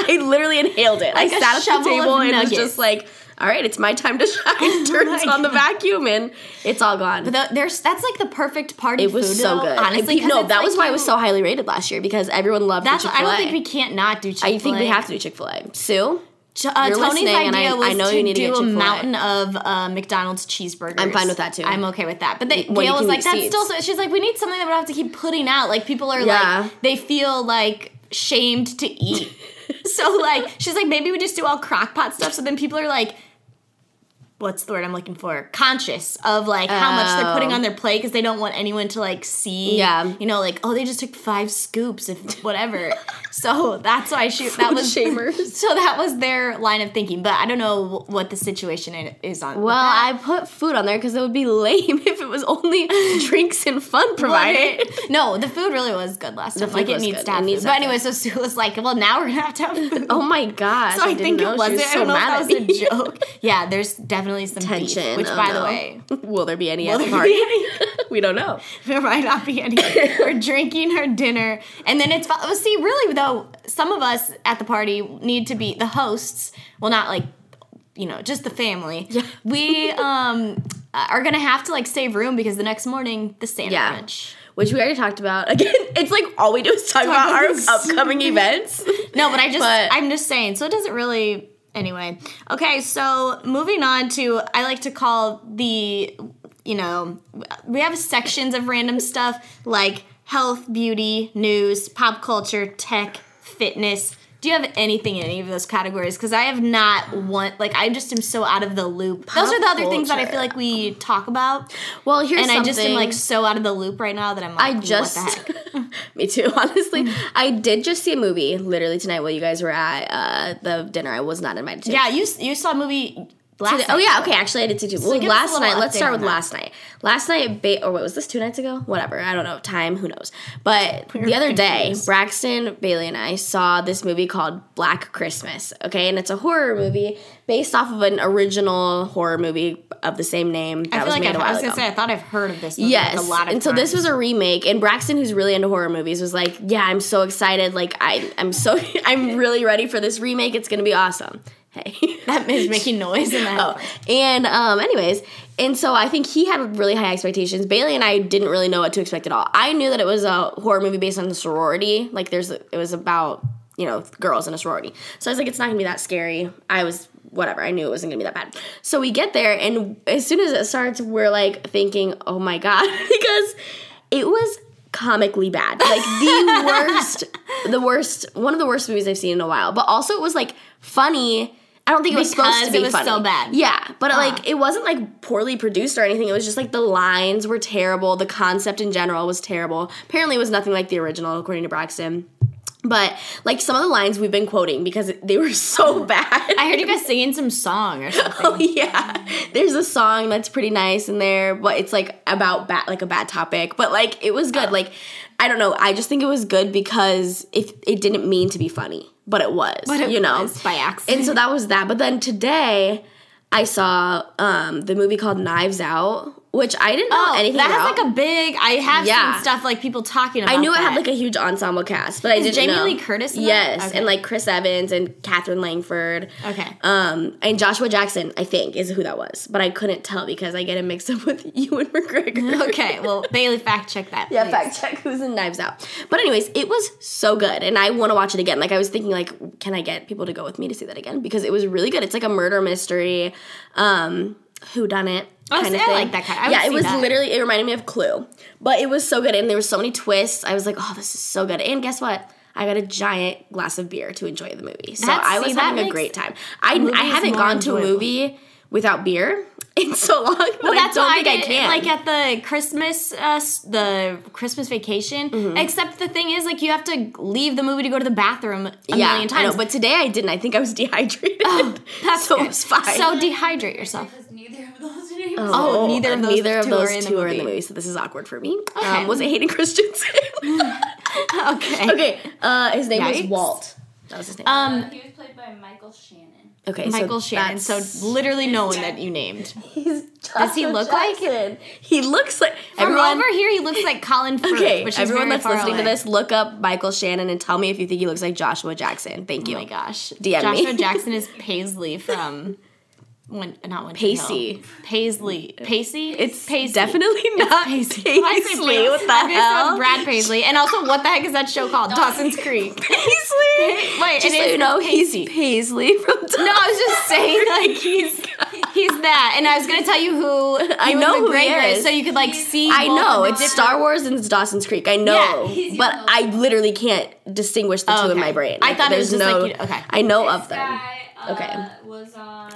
I literally inhaled it. Like I sat at the table and was just like, "All right, it's my time to shine." Turns my on the vacuum and it's all gone. But the- there's that's like the perfect party. it was food, so good. Honestly, no, that like was why it was so highly rated last year because everyone loved. That's I don't think we can't not do Chick Fil A. I think we have to do Chick Fil A. Sue, Ch- Uh, Tony's idea I- was I know to you need to do get a Chick-fil-A. mountain of uh, McDonald's cheeseburgers. I'm fine with that, too. I'm okay with that. But they, Gail was like, "That's seeds." still." So, she's like, "We need something that we don't have to keep putting out. Like people are Yeah. like they feel like shamed to eat. so like she's like, maybe we just do all crock pot stuff. So then people are like." What's the word I'm looking for? Conscious of like how much they're putting Oh. on their plate because they don't want anyone to like see. Yeah. you know, like oh, they just took five scoops of whatever. so that's why she that was shamers. so that was their line of thinking, but I don't know what the situation is on. Well. I put food on there because it would be lame if it was only drinks and fun provided. no, the food really was good last time. Like it needs good. to have needs food. But anyway, so Sue was like, "Well, now we're gonna have to have oh food." Oh my gosh! so I, didn't think it was She it. was I don't know if that was a joke. yeah, there's definitely some Tension. beef. Which, oh by the way, will there be any Will at the party? we don't know. there might not be any. we're drinking our dinner, and then it's. well, See, really though, some of us at the party need to be the hosts. Well, not like you know, just the family. Yeah. We um are gonna have to like save room because the next morning the sandwich. Yeah. Which we already talked about. Again, it's like all we do is talk about our upcoming events. No, but I just But- I'm just saying. So it doesn't really anyway. Okay, so moving on to I like to call the you know we have sections of random stuff like health, beauty, news, pop culture, tech, fitness, Do you have anything in any of those categories? Because I have not one. Like I just am so out of the loop. those are the other things that I feel like we talk about, Well, here's and I just am like so out of the loop right now that I'm like, I just, what the heck? me too, honestly. I did just see a movie literally tonight while you guys were at uh, the dinner. I was not invited to. Yeah, you you saw a movie last. Oh night. yeah, okay. Actually, I did see two. well, give us a last night. Let's start with that. last night. Last night, ba- or what was this? Two nights ago? Whatever. I don't know. Time. Who knows? But the other day. Braxton Bailey and I saw this movie called Black Christmas. Okay, and it's a horror movie based off of an original horror movie of the same name that I feel was like made I've, a I while was gonna ago. say I thought I've heard of this. Movie Yes, like a lot of and so this was a remake, and Braxton, who's really into horror movies, was like, "Yeah, I'm so excited! Like, I, I'm so, I'm really ready for this remake. It's gonna be awesome." Hey, that is making noise in that. Oh, and um, anyways, and so I think he had really high expectations. Bailey and I didn't really know what to expect at all. I knew that it was a horror movie based on the sorority. Like, there's, it was about you know girls in a sorority. So I was like, it's not gonna be that scary. I was whatever. I knew it wasn't gonna be that bad. So we get there, and as soon as it starts, we're like thinking, oh my god, because it was comically bad like the worst the worst one of the worst movies i've seen in a while but also it was like funny I don't think it was supposed to be it was funny. so bad. Yeah, but like it wasn't like poorly produced or anything. It was just like the lines were terrible. The concept in general was terrible. Apparently, it was nothing like the original, according to Braxton. But like some of the lines we've been quoting because they were so hmm. bad. I heard you guys singing some song or something. Oh yeah, there's a song that's pretty nice in there, but it's like about bad, like a bad topic. But like it was good. Oh. Like I don't know. I just think it was good because if it didn't mean to be funny, but it was. But it you know, by accident. and so that was that. But then today, I saw um, the movie called Knives Out, which I didn't know Oh, anything that about. That has like a big. I have Yeah. seen stuff like people talking about. I knew it had like a huge ensemble cast, but I didn't Jamie know. Lee Curtis that? yes, Okay. and like Chris Evans and Katherine Langford. Okay. Um, and Joshua Jackson, I think, is who that was, but I couldn't tell because I get him mixed up with Ewan McGregor. Okay, well Bailey, fact check that. Yeah, please. fact check who's in Knives Out. But anyways, it was so good, and I want to watch it again. Like I was thinking, like, can I get people to go with me to see that again? Because it was really good. It's like a murder mystery, um, who done it. Oh, kind see, of I thing. like that kind- I yeah, it was that. literally. It reminded me of Clue, but it was so good, and there were so many twists. I was like, oh, this is so good. And guess what? I got a giant glass of beer to enjoy the movie, so That's- I was see, having a great time. I I haven't gone to a movie without beer in so long. But Well, that's I don't what think I I, can. Like at the Christmas, uh, the Christmas vacation. Mm-hmm. Except the thing is, like, you have to leave the movie to go to the bathroom a yeah, million times. I know, but today I didn't. I think I was dehydrated. that's so good. it was fine. So dehydrate yourself. Because neither of those names. Oh, neither of those neither of two those are in the two are in the movie. movie, so this is awkward for me. Okay. Um, was it Hayden Christensen? okay. okay, uh, his name Yikes. was Walt. That was his name. Um, he was played by Michael Shannon. Okay, Michael so Shannon. So literally no one that you named. he's Does he look like- Jackson. He looks like From everyone. over here, he looks like Colin Firth. Okay, everyone very that's listening to this, look up Michael Shannon and tell me if you think he looks like Joshua Jackson. Thank oh you. Oh my gosh. DM Joshua me. Jackson is Paisley from when not when Pacey. Paisley. Pacey? It's Pacey. definitely not Paisley. Paisley. I Paisley. What the I'm hell? on Brad Paisley. And also, what the heck is that show called? Dawson's Creek. Paisley. Wait, Just it so is you know, Pacey. he's Paisley from. No, I was just saying, like he's he's that, and I was gonna tell you who I know who he is. so you could like see. I know it's different- Star Wars and it's Dawson's Creek. I know, Yeah, but young. I literally can't distinguish the two in my brain. I thought it was just no, like okay. I know this of them. guy uh, Okay. was on.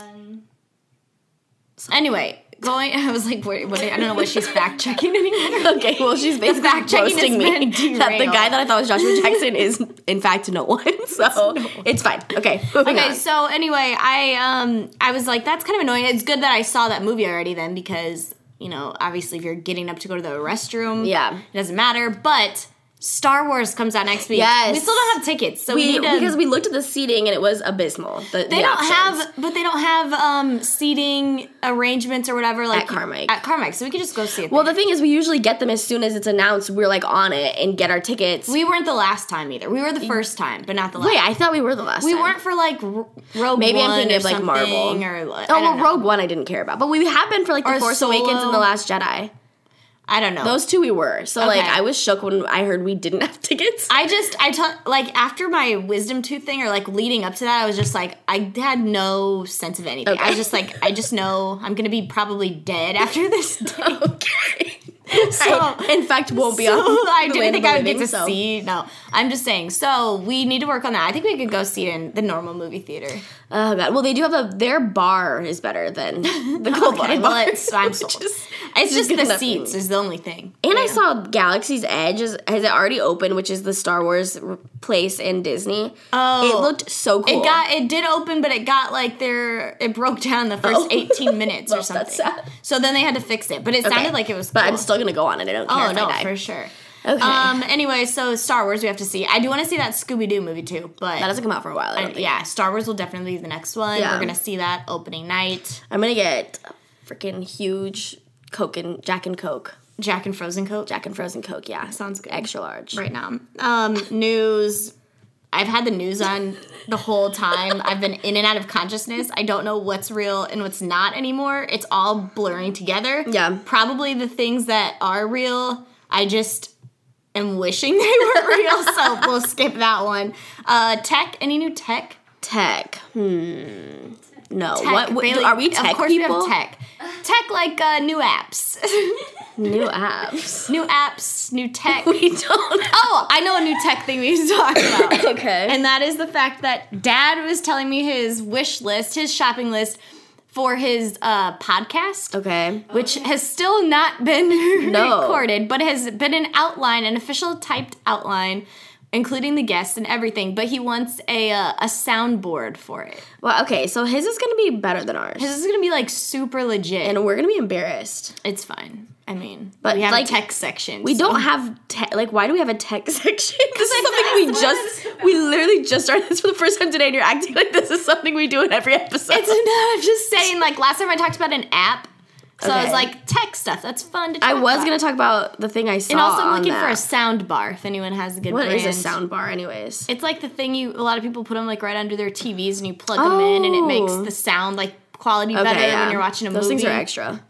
Anyway, going. I was like, what, what, I don't know what she's fact checking anymore. Okay, well, she's basically fact-checking me that the guy that I thought was Joshua Jackson is in fact no one. So it's fine. Okay, Okay, on. so anyway, I um I was like, that's kind of annoying. It's good that I saw that movie already then because you know obviously if you're getting up to go to the restroom, Yeah. it doesn't matter. But Star Wars comes out next week. Yes. we still don't have tickets, so we, we, need to. because we looked at the seating and it was abysmal. The, they don't have, but they don't have um seating arrangements or whatever like At Carmike. At Carmike, so we could just go see it. Well, there. the thing is, we usually get them as soon as it's announced. We're like on it and get our tickets. we weren't the last time either. We were the first time, but not the last. Wait, I thought we were the last. we time. weren't for like Rogue Maybe One I'm thinking or of like Marvel or like, Oh well, know. Rogue One I didn't care about, but we have been for like the Or Force Awakens and the Last Jedi. I don't know. Those two we were. So like I was shook when I heard we didn't have tickets. I just I tell like after my wisdom tooth thing or like leading up to that, I was just like I had no sense of anything. I was just like I just know I'm gonna be probably dead after this day. okay. So, I, in fact, won't be so on. I didn't think I would get to so- see. No, I'm just saying. So we need to work on that. I think we could go see it in the normal movie theater. Oh god. Well, they do have a their bar is better than the oh, cold Okay, water well, bar. it's, I'm sold. is- it's just the seats is the only thing. And I saw Galaxy's Edge is, has it already opened, which is the Star Wars place in Disney. Oh. it looked so cool. It got it did open, but it got like their it broke down the first Oh. 18 minutes or something. So then they had to fix it, but it Okay. sounded like it was. But I'm still gonna go on it. I don't care Oh no, for sure. Okay. Um. Anyway, so Star Wars we have to see. I do want to see that Scooby Doo movie too, but that doesn't come out for a while. I don't I- think. yeah, Star Wars will definitely be the next one. Yeah. We're gonna see that opening night. I'm gonna get a freaking huge Coke and Jack and Coke, Jack and Frozen Coke Jack and Frozen Coke. Yeah, Sounds good. Extra large. right now. Um. News. I've had the news on the whole time. I've been in and out of consciousness. I don't know what's real and what's not anymore. It's all blurring together. Yeah. Probably the things that are real, I just am wishing they were real, so we'll skip that one. Uh, tech, any new tech? Tech. Hmm. No. Tech, what, what Bailey- are we tech Of course people? we have tech. Tech like uh, new apps. New apps. new apps, new tech. we don't. Oh, I know a new tech thing we need to talk about. okay. And that is the fact that dad was telling me his wish list, his shopping list for his uh, podcast, okay. which has still not been No. recorded, but has been an outline, an official typed outline, including the guests and everything. But he wants a uh, a soundboard for it. Well, okay. So his is gonna be better than ours, His is gonna be like super legit. and we're gonna be embarrassed. it's fine. I mean, But, we have like, a tech section. We so- don't oh. have tech. Like, why do we have a tech section? This is something we just, we literally just started this for the first time today, and you're acting like this is something we do in every episode. It's not. I'm just saying. Like last time I talked about an app, so I was like tech stuff. That's fun to. Talk I was about. gonna talk about the thing I saw. And also, I'm looking for a sound bar if anyone has a good What brand. is a sound bar, anyways? It's like the thing you a lot of people put them like right under their TVs and you plug them in and it makes Oh. the sound like quality better when you're watching a Those movie. Those things are extra.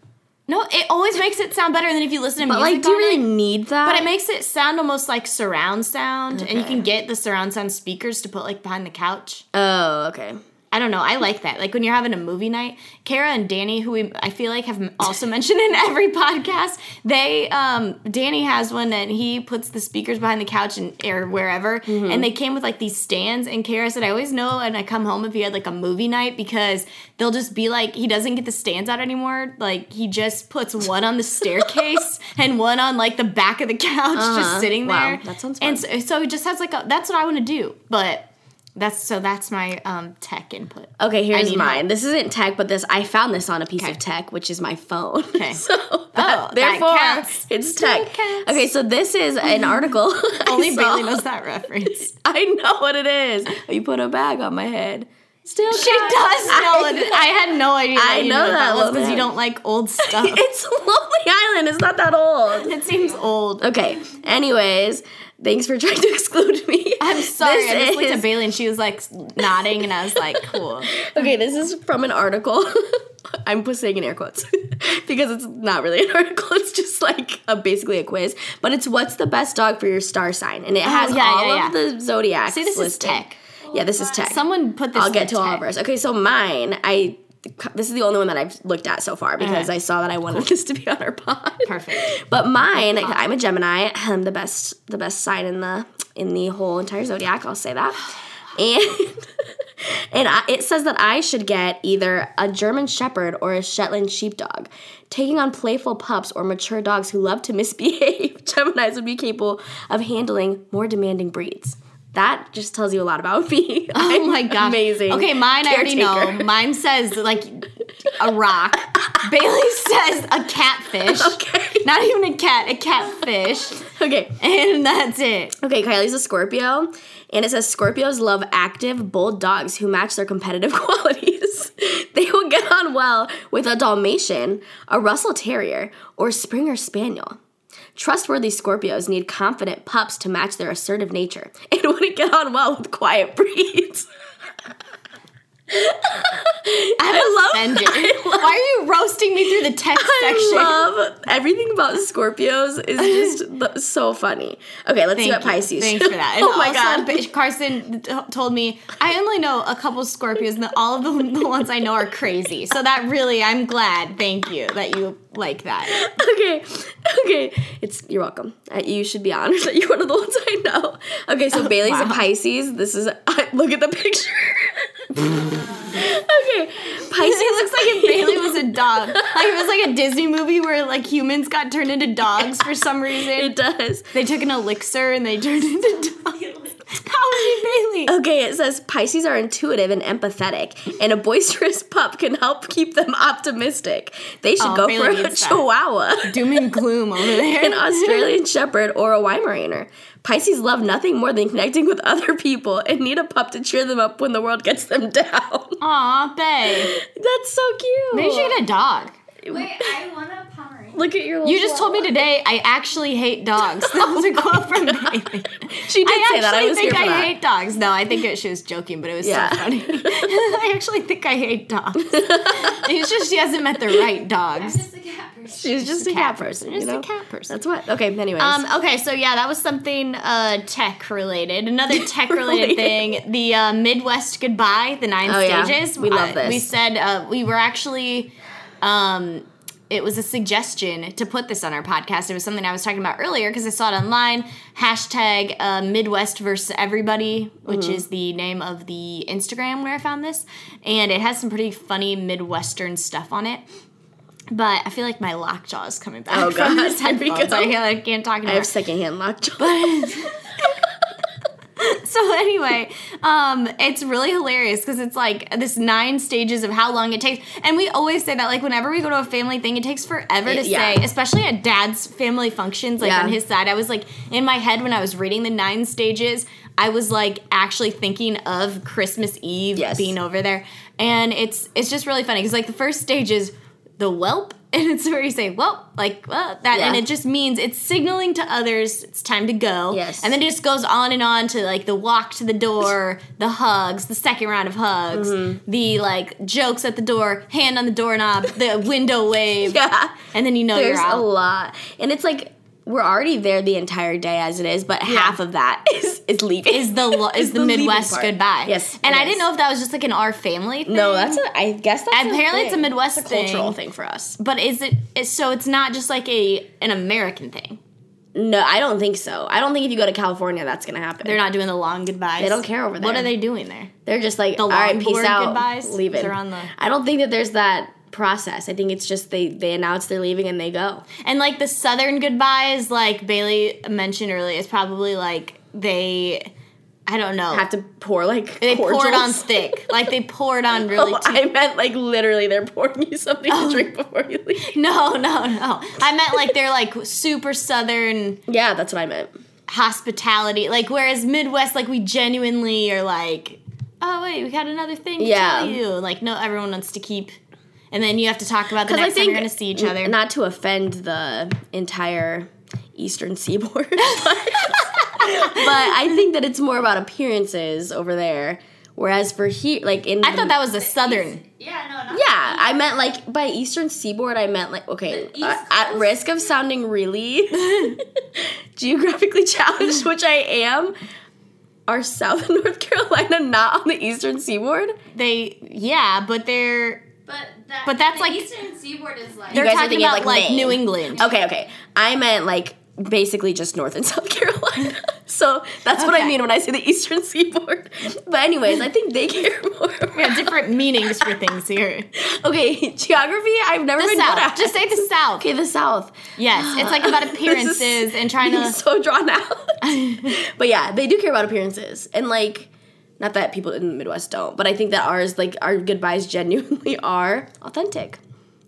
No, it always makes it sound better than if you listen to But music. like, do you really it. need that? But it makes it sound almost like surround sound, and you can get the surround sound speakers to put like behind the couch. Oh, okay. I don't know. I like that. Like when you're having a movie night, Kara and Danny, who we I feel like have also mentioned in every podcast, they um Danny has one and he puts the speakers behind the couch and or wherever, Mm-hmm. and they came with like these stands. And Kara said, I always know, and I come home if he had like a movie night because they'll just be like he doesn't get the stands out anymore. Like he just puts one on the staircase and one on like the back of the couch, Uh-huh. just sitting there. Wow, that sounds And fun. so, so he just has like a. That's what I want to do, but. That's so. That's my um, tech input. Okay, here's mine. help. This isn't tech, but this I found this on a piece Okay. of tech, which is my phone. Okay. so Oh, that, that therefore, counts. it's tech. Okay, so this is an article. Only. Bailey knows that reference. I know what it is. You put a bag on my head. Still, She counts. does know I it. I had no idea. I that know knew that one, because you don't like old stuff. It's Lonely Island. It's not that old. it seems old. Okay. Anyways, thanks for trying to exclude me. I'm sorry. This I just looked is- at Bailey and she was like nodding, and I was like, cool. Okay, this is from an article. I'm saying in air quotes because it's not really an article. It's just like a, basically a quiz. But it's what's the best dog for your star sign, and it oh, has Oh, yeah, all yeah, of the zodiacs. See, this is tech. Yeah, this is oh, tech. Someone put this. I'll get to all of ours. Okay, so mine, I this is the only one that I've looked at so far uh-huh. because Okay. I saw that I wanted this to be on our pod. Perfect. But mine, I'm a Gemini. I'm the best, the best sign in the in the whole entire zodiac. I'll say that. And and I, it says that I should get either a German Shepherd or a Shetland Sheepdog. Taking on playful pups or mature dogs who love to misbehave, Geminis would be capable of handling more demanding breeds. That just tells you a lot about me. Oh my god. Amazing. Okay, mine I already know. Mine says like a rock. Bailey says a catfish. Okay. Not even a cat, a catfish. Okay. And that's it. Okay, Kylie's a Scorpio, and it says Scorpios love active, bold dogs who match their competitive qualities. they will get on well with a Dalmatian, a Russell Terrier, or Springer Spaniel. Trustworthy Scorpios need confident pups to match their assertive nature It wouldn't get on well with quiet breeds. I love Offended. Why are you roasting me through the text section? I love everything about Scorpios is just so funny. Okay, let's see what you. Pisces. Thanks for that. And oh my god. Carson told me I only know a couple Scorpios, and all of the, the ones I know are crazy. So that really, I'm glad. Thank you that you like that. okay. Okay, it's you're welcome. Uh, you should be honored that you're one of the ones I know. Okay, so Bailey's a. Pisces. This is look at the picture. okay, Pisces It looks like if Bailey was a dog. Like it was like a Disney movie where like humans got turned into dogs for some reason. It does. They took an elixir and they turned into dogs. How is Bailey? Okay, it says Pisces are intuitive and empathetic, and a boisterous pup can help keep them optimistic. They should Oh, go Bailey for a needs that. Chihuahua. Doom and gloom over there. an Australian Shepherd, or a Weimaraner. Pisces love nothing more than connecting with other people and need a pup to cheer them up when the world gets them down. Aw, babe. That's so cute. Maybe you should get a dog. Wait, I want a Pomeranian. Look at your. You just told me today I actually hate dogs. That was a quote from Bailey. She did I say that. I was think here for I that. hate dogs. No, I think it, she was joking, but it was Yeah. so funny. I actually think I hate dogs. It's just she hasn't met the right I'm dogs. just a cat person. She's just, a cat, person. Just you know? a cat person. That's what. Okay. Anyways. Um, okay, so yeah, that was something uh, tech related. Another tech related Related. thing: the uh, Midwest goodbye, the nine Oh, yeah. stages. We love Uh, this. We said uh, we were actually. Um, it was a suggestion to put this on our podcast. It was something I was talking about earlier because I saw it online. Hashtag uh, Midwest versus everybody, which Mm-hmm. is the name of the Instagram where I found this, and it has some pretty funny Midwestern stuff on it. But I feel like my lockjaw is coming back Oh, from God. this Here we headphones. I, I can't talk I have secondhand lockjaw. so anyway, um, it's really hilarious because it's like this nine stages of how long it takes, and we always say that like whenever we go to a family thing, it takes forever to It- yeah. say, especially at Dad's family functions, like Yeah. on his side. I was like in my head when I was reading the nine stages, I was like actually thinking of Christmas Eve Yes. being over there, and it's it's just really funny because like the first stage is the whelp. And it's where you say, well, like, well, that, and it just means it's signaling to others it's time to go. Yes. And then it just goes on and on to like the walk to the door, the hugs, the second round of hugs, Mm-hmm. the like jokes at the door, hand on the doorknob, the window wave, yeah. and then you know There's you're a lot, and it's like we're already there the entire day as it is, but half of that is is leaving. is the lo- is the, the Midwest goodbye? Yes, and I is. didn't know if that was just like an our family thing. no, that's a. I guess that's a Apparently it's a. Midwest It's a cultural thing. thing for us. But is it? Is, so it's not just like a an American thing. No, I don't think so. I don't think if you go to California, that's gonna happen. They're not doing the long goodbyes. They don't care over there. What are they doing there? They're just like, The all right, peace out, goodbyes? leave it. They're on the- I don't think that there's that process. I think it's just they they announce they're leaving and they go. And like the southern goodbyes, like Bailey mentioned earlier, is probably like they, I don't know, Have to pour like they pour it on cordials. thick, like they pour it on really. Oh, I meant like literally they're pouring you something Oh. to drink before you leave. no, no, no. I meant like they're like super southern Yeah, that's what I meant. hospitality. Like whereas Midwest, like we genuinely are like, oh wait, we got another thing to Yeah. tell you. Like no, everyone wants to keep, and then you have to talk about the Because I next time think you're going to see each other. Not to offend the entire Eastern Seaboard, but, but I think that it's more about appearances over there. Whereas for here, like in I thought that was the southern. Yeah, no, not Yeah, I meant like by Eastern Seaboard. I meant like okay, uh, at risk of sounding really geographically challenged, which I am. Are South and North Carolina not on the Eastern Seaboard? They yeah, but they're But that, But that's the like- Eastern Seaboard is like they're guys are talking thinking about like, like, Maine. New England. Okay, okay. I meant like basically just North and South Carolina. so that's what I mean when I say the Eastern Seaboard. But anyways, I think they care more. We have different meanings for things here. okay, geography. I've never The been good South. at. Just say the South. okay, the South. Yes, it's like about This is appearances and trying being to. so drawn out. but yeah, they do care about appearances and like. Not that people in the Midwest don't, but I think that ours, like our goodbyes, genuinely are authentic.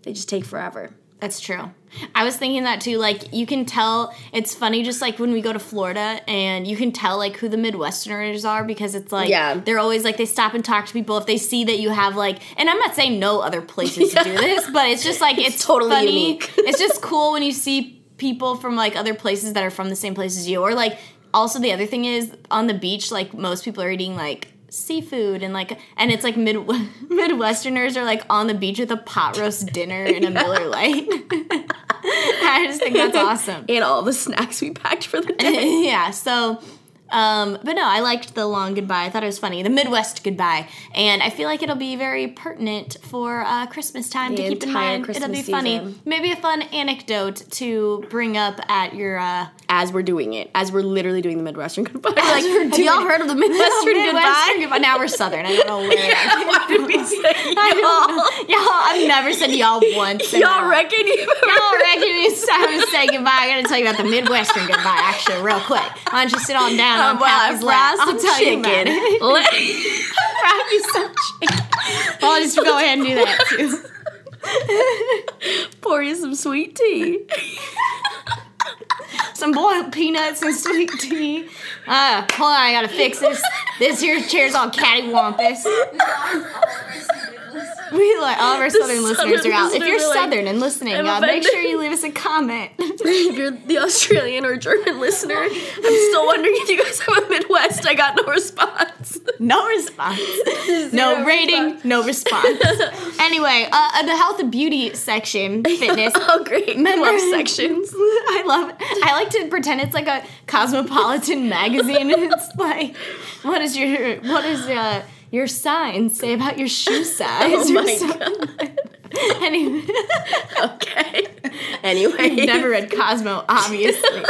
They just take forever. That's true. I was thinking that too. Like you can tell. It's funny, just like when we go to Florida, and you can tell like who the Midwesterners are because it's like Yeah. they're always like they stop and talk to people if they see that you have like. And I'm not saying no other places to do this, but it's just like it's, totally funny. unique. it's just cool when you see people from like other places that are from the same place as you, or like also the other thing is on the beach, like most people are eating like seafood and like and it's like mid midwesterners are like on the beach with a pot roast dinner and a Miller Lite. I just think that's awesome. And all the snacks we packed for the day. yeah, so Um, but no, I liked the long goodbye. I thought it was funny. The Midwest goodbye, and I feel like it'll be very pertinent for uh, Christmas time The to keep in mind. it'll be Christmas funny. season. Maybe a fun anecdote to bring up at your. Uh, As we're doing it, as we're literally doing the Midwestern goodbye. As like, have y'all heard of the Midwestern, Midwestern goodbye? Now we're Southern. I don't know where. that Why did we say know. Y'all, I've never said y'all once. Y'all reckon you? Y'all reckon it's time to say goodbye? I gotta tell you about the Midwestern goodbye, actually, real quick. Why don't you sit on down on Um, well, I Pappy's lap? fried some I'll tell you about chicken. it. Let- Fry you some chicken. Well, I'll just go ahead and do that too. Pour you some sweet tea. Some boiled peanuts and sweet tea. Uh, hold on, I gotta fix this. This here chair's all cattywampus. We like all of our southern listeners are out. If you're are like, southern and listening, uh, make sure you leave us a comment. if you're the Australian or German listener, I'm still wondering if you guys have a Midwest. I got no response. No response. no rating, response. no response. anyway, uh, the health and beauty section, fitness. oh, great. Remember- Love sections. I love it. I like to pretend it's like a cosmopolitan magazine. It's like, what is your what is uh, your sign say about your shoe oh size? Oh my something? anyway, Okay. Anyway. never read Cosmo, obviously.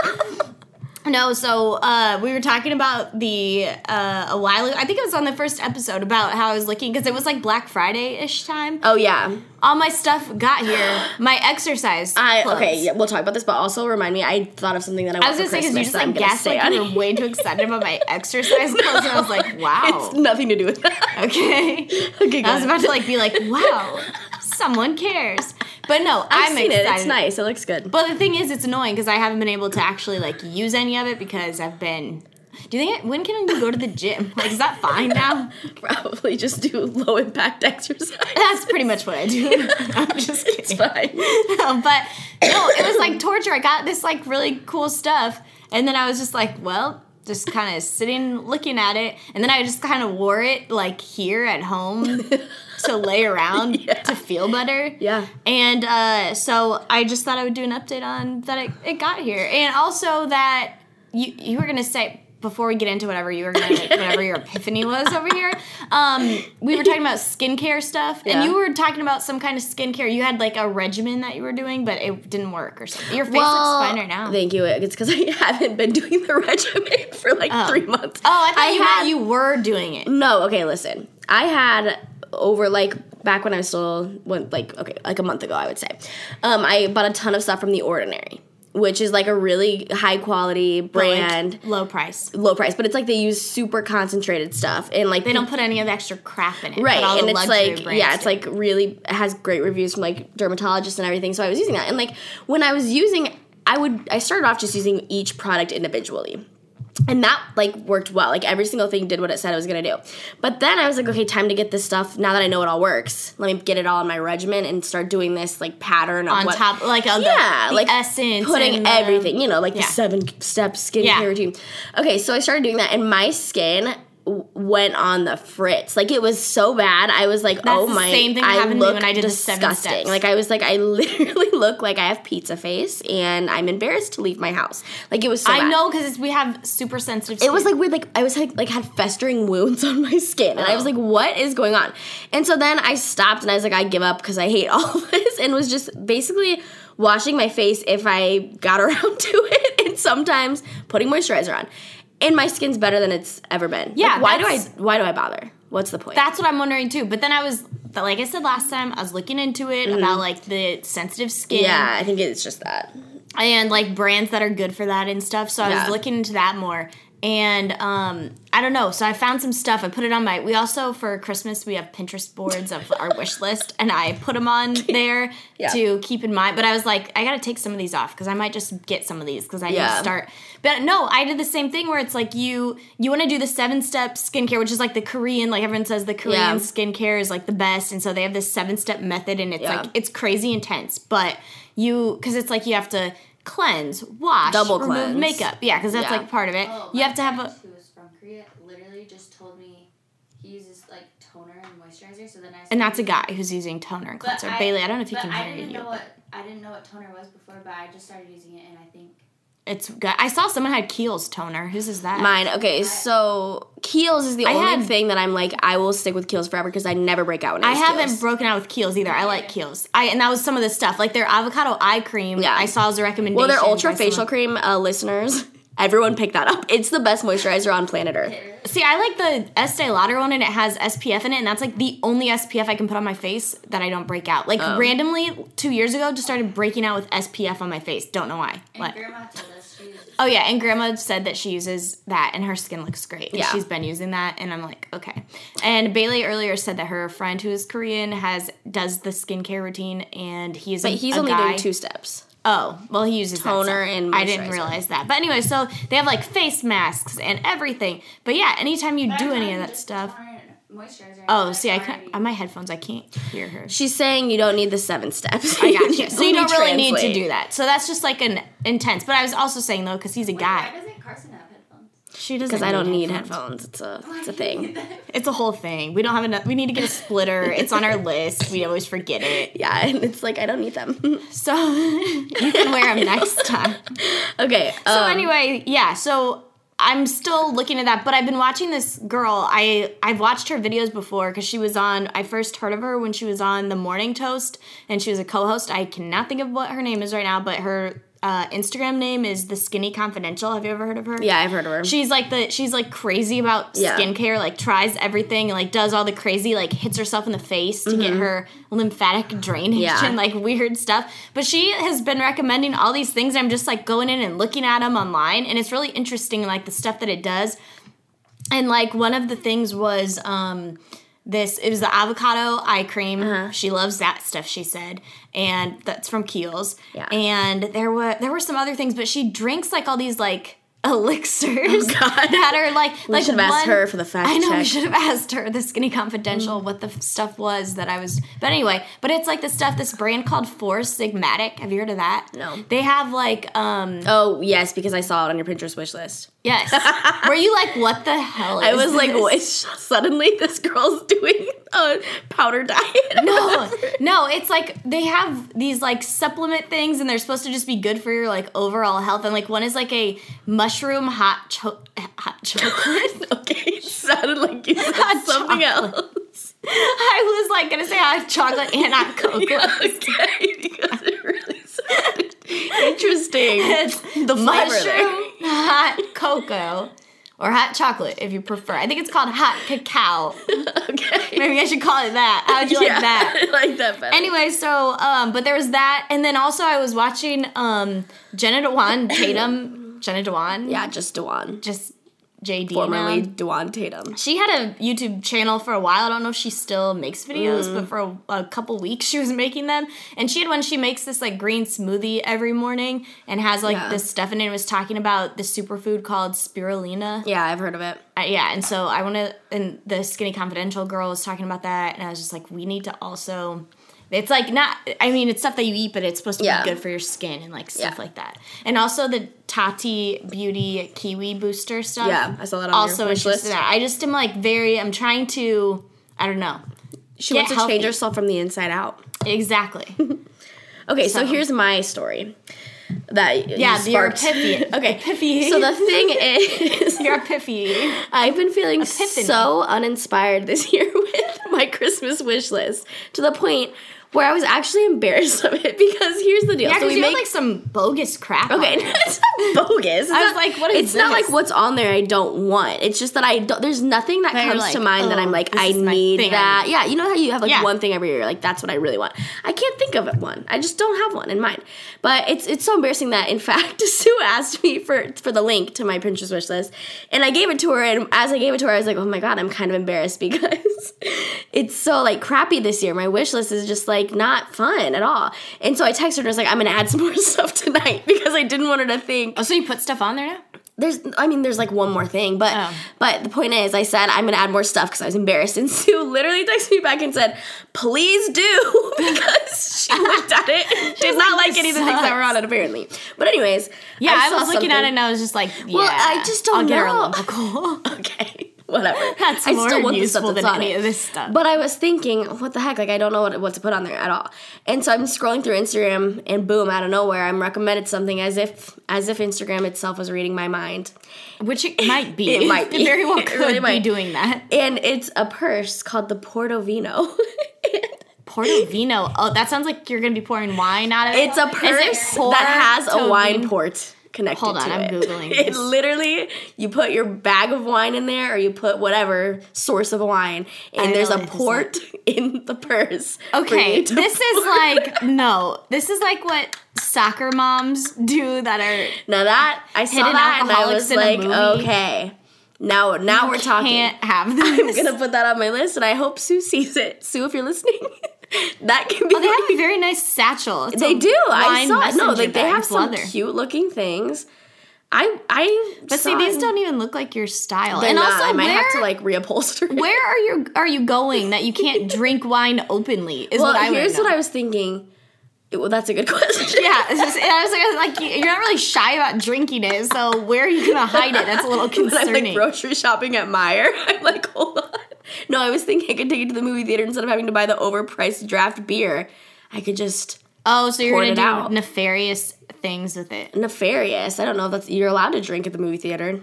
No, so uh, we were talking about the uh, a while ago. I think it was on the first episode about how I was looking because it was like Black Friday ish time. Oh yeah. All my stuff got here. My exercise. I clothes. okay. Yeah, we'll talk about this, but also remind me. I thought of something that I I was gonna say because you just like gonna gasped stay like you were way too excited about my exercise clothes, and I was like, wow. It's nothing to do with that. okay. Okay, I was about to like be like, wow, someone cares. But no, I've I'm seen excited. it. It's nice. It looks good. But the thing is, it's annoying because I haven't been able to actually like use any of it because I've been. Do you think when can we go to the gym? Like, is that fine now? Probably just do low impact exercise. That's pretty much what I do. I'm just kidding. It's fine. No, but no, it was like torture. I got this like really cool stuff, and then I was just like, well, just kind of sitting looking at it, and then I just kind of wore it like here at home to lay around Yeah. to feel better. Yeah. And uh, so I just thought I would do an update on that it, it got here, and also that you you were gonna say. Before we get into whatever you were gonna, whatever your epiphany was over here, um, we were talking about skincare stuff, and you were talking about some kind of skincare. You had like a regimen that you were doing, but it didn't work or something. Your face looks fine right now. Thank you. It's because I haven't been doing the regimen for like Oh. three months. oh, I thought I you had- you were doing it. No, okay, listen. I had over like back when I was still went like okay, like a month ago, I would say. Um, I bought a ton of stuff from The Ordinary, which is like a really high quality brand, Like, low price. low price, but it's like they use super concentrated stuff and like They don't put any of the extra crap in it. right and it's like yeah it's do. like really it has great reviews from like dermatologists and everything so i was using that and like when i was using i would i started off just using each product individually and that like worked well like every single thing did what it said it was gonna do but then i was like okay time to get this stuff now that i know it all works let me get it all in my regimen and start doing this like pattern of on what top, like the, yeah, the like essence, putting the- everything, you know, like yeah. the seven step skincare Yeah. routine. Okay, so I started doing that, and my skin went on the fritz. Like it was so bad. I was like, That's oh the my, same thing I happened to me look when I did disgusting. Like I was like, I literally look like I have pizza face, and I'm embarrassed to leave my house. Like it was so I bad. know because we have super sensitive. It was like weird, like I was like like had festering wounds on my skin, and I was Oh. like, "What is going on?" And so then I stopped, and I was like, "I give up because I hate all of this," and was just basically washing my face if I got around to it, and sometimes putting moisturizer on. And my skin's better than it's ever been. Yeah, Like, why do I why do I bother? What's the point? That's what I'm wondering too. But then I was, like I said last time, I was looking into it mm-hmm. about like the sensitive skin. Yeah, I think it's just that. and like brands that are good for that and stuff. So I Yeah. was looking into that more. And um, I don't know. So I found some stuff. I put it on my. We also for Christmas we have Pinterest boards of our wish list, and I put them on there Yeah. to keep in mind. But I was like, I got to take some of these off because I might just get some of these because I need to start. But no, I did the same thing where it's like you you want to do the seven step skincare, which is like the Korean. Like everyone says, the Korean Yeah. skincare is like the best, and so they have this seven step method, and it's Yeah. like it's crazy intense. But you because it's like you have to cleanse, wash, Double remove cleanse. makeup. Yeah, because that's Yeah. like part of it. Oh, you have to have a who was from Korea literally just told me he uses like toner and moisturizer. So then I and that's a guy who's using toner and cleanser. I- Bailey, I don't know if he can I hear didn't you. know what I didn't know what toner was before, but I just started using it, and I think It's good. I saw someone had Kiehl's toner. Whose is that? Mine. Okay, so Kiehl's is the I only had- thing that I'm like I will stick with Kiehl's forever because I never break out when I, I use haven't Kiehl's. broken out with Kiehl's either. I like Kiehl's. I and that was some of the stuff like their avocado eye cream. Yeah. I saw as a recommendation. well, their by ultra facial someone. cream, uh, listeners, everyone pick that up. It's the best moisturizer on planet Earth. See, I like the Estee Lauder one, and it has SPF in it, and that's like the only SPF I can put on my face that I don't break out. Like Oh. randomly, two years ago, just started breaking out with SPF on my face. Don't know why. And Like, grandma told us she uses oh yeah, and Grandma said that she uses that, and her skin looks great. Yeah. she's been using that, and I'm like, okay. And Bailey earlier said that her friend who is Korean has does the skincare routine, and he's But a, he's a only guy. doing two steps. Oh, well, he uses that Toner stuff. and I didn't realize that. But anyway, so they have like face masks and everything. But yeah, anytime you do any of that stuff. Moisturizer. Oh, see, I can't on my headphones. I can't hear her. She's saying you don't need the seven steps. I got you. So you don't really need to do that. So that's just like an intense. But I was also saying though, because he's a Why guy, Why doesn't Carson have headphones? she doesn't. Because I don't need headphones. It's a it's a thing. It's a whole thing. We don't have enough. We need to get a splitter. it's on our list. We always forget it. Yeah, and it's like I don't need them. So you can wear them next time. okay. So um, anyway, yeah. So I'm still looking at that, but I've been watching this girl. I I've watched her videos before because she was on. I first heard of her when she was on the Morning Toast, and she was a co-host. I cannot think of what her name is right now, but her uh, Instagram name is the Skinny Confidential. Have you ever heard of her? Yeah, I've heard of her. She's like the she's like crazy about Yeah. skincare, like tries everything and like does all the crazy, like hits herself in the face to get her lymphatic drainage Mm-hmm. Yeah. and like weird stuff. But she has been recommending all these things. I'm just like going in and looking at them online, and it's really interesting, like the stuff that it does. And like one of the things was um this it was the avocado eye cream. Uh-huh. She loves that stuff, she said. And that's from Kiehl's. Yeah. And there were there were some other things, but she drinks like all these like elixirs Oh, that are like We like should have asked her for the fact I know we should have asked her the skinny confidential what the stuff was that I was but anyway but it's like the stuff this brand called Four Sigmatic have you heard of that No. they have like um Oh yes, because I saw it on your Pinterest wish list. Yes were you like what the hell is I was like, this? what? Suddenly, this girl's doing a powder diet. no, no, it's like they have these like supplement things, and they're supposed to just be good for your like overall health. And like one is like a mushroom hot cho- hot chocolate. okay, it sounded like you said Hot something chocolate. else. I was like gonna say hot chocolate and hot cocoa. Yeah, okay, because it really sounded interesting. It's the mushroom hot cocoa or hot chocolate if you prefer. I think it's called hot cacao. Okay. Maybe I should call it that. How would you yeah, like that? I like that better. Anyway, so um, but there was that, and then also I was watching um Jenna Dewan Tatum. Jenna Dewan, yeah, just Dewan, just JD. formerly now. Dewan Tatum. She had a YouTube channel for a while. I don't know if she still makes videos, Mm. but for a, a couple weeks she was making them. And she had one. She makes this like green smoothie every morning and has like Yeah. this stuff in it. Was talking about the superfood called spirulina. Yeah, I've heard of it. Uh, yeah, and so I want to. And the Skinny Confidential girl was talking about that, and I was just like, we need to also. It's like not. I mean, it's stuff that you eat, but it's supposed to Yeah. be good for your skin and like stuff Yeah. like that. And also the Tati Beauty Kiwi Booster stuff. Yeah, I saw that on also interested list. in that. I just am like very. I'm trying to. I don't know. She wants to healthy. change herself from the inside out. Exactly. Okay, so, So- here's my story. That Yeah, you your epiphany. Okay, Epiphany. so the thing is, Your epiphany. I've been feeling Epiphany. so uninspired this year with my Christmas wish list to the point where I was actually embarrassed of it because here's the deal. Yeah, so we you make have like some bogus crap. Okay, it's not bogus. It's I was not- like, what is It's not like what's on there I don't want. It's just that I don't. There's nothing that That comes to like, mind that oh, I'm like, I need that. Yeah, you know how you have like Yeah. one thing every year. Like that's what I really want. I can't think of one. I just don't have one in mind. But it's it's so embarrassing that in fact Sue asked me for for the link to my Pinterest wish list, and I gave it to her. And as I gave it to her, I was like, oh my god, I'm kind of embarrassed because it's so like crappy this year. My wish list is just like not fun at all. And so I texted her and I was like, I'm gonna add some more stuff tonight because I didn't want her to think Oh, so you put stuff on there now? there's I mean there's like one more thing, but Oh. but the point is I said I'm gonna add more stuff because I was embarrassed and Sue literally texted me back and said, please do because she looked at it and did not like, like any of the things that were on it apparently. But anyways, Yeah, I, saw was looking at it and I was just like, yeah, Well, I just don't I'll get her a know. Okay. Whatever. That's I more still want useful than on any it. of this stuff. But I was thinking, what the heck? Like, I don't know what, what to put on there at all. And so I'm scrolling through Instagram, and boom, out of nowhere, I'm recommended something as if as if Instagram itself was reading my mind. Which it might be. It might be. very well could really be might. doing that. And it's a purse called the PortoVino. PortoVino. Oh, that sounds like you're gonna be pouring wine out of it. it's a purse it that has a wine port connected Hold on, to I'm it. Googling It this. literally, you put your bag of wine in there, or you put whatever source of wine, and there's a what this is. port in the purse. Okay, you this is like no. This is like what soccer moms do that are Now that I saw that and I was like, okay, now now we're talking. Can't have this. I'm gonna put that on my list, and I hope Sue sees it. Sue, if you're listening, that can be. Oh, they have a very nice satchel. It's They do. I saw. No, like they have some leather. cute looking things. I I. But see, these don't even look like your style. And not. also, I might where, have to like reupholster. it. where are you are you going that you can't drink wine openly? Is Well, what I here's what. I was thinking. Well, that's a good question. Yeah, just, I was like, like, you're not really shy about drinking it, so where are you gonna hide it? That's a little When I'm concerning. like grocery shopping at Meijer, I'm like, hold on. No, I was thinking I could take it to the movie theater instead of having to buy the overpriced draft beer. I could just oh, so you're gonna do out. nefarious things with it? nefarious. I don't know if that's you're allowed to drink at the movie theater.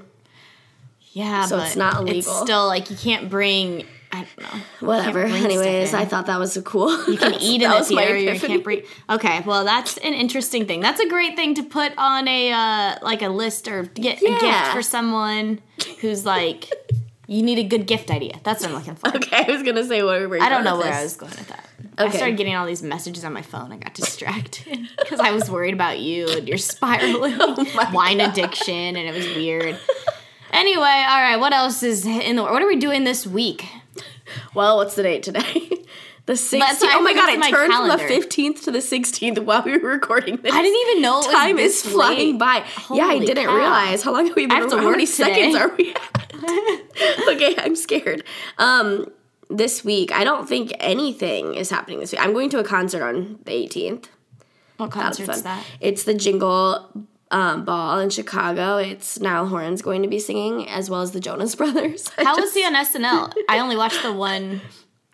Yeah, So but it's not It's illegal. still like you can't bring. I don't know. Whatever. Anyways. I thought that was a cool. You can eat in that the was theater. You can't bring. Okay, well that's an interesting thing. That's a great thing to put on a uh, like a list or get a gift for someone who's like you need a good gift idea. That's what I'm looking for. Okay, I was gonna say what we were. I don't know where I was going with that. Okay. I started getting all these messages on my phone. I got distracted because I was worried about you and your spiraling Oh wine God. addiction, and it was weird. Anyway, all right. What else is in the? What are we doing this week? Well, what's the date today? The 16th. That's why I Oh my god, it my turned from the 15th to the 16th while we were recording this. I didn't even know it was Time is flying late. by. yeah, I didn't cow. realize how long have we been. I have to how many today. seconds are we at? okay, I'm scared. Um, this week, I don't think anything is happening this week. I'm going to a concert on the 18th. What concert's that? It's the Jingle um, Ball in Chicago. It's Niall Horan's going to be singing, as well as the Jonas Brothers. I How just, was he on SNL? I only watched the one.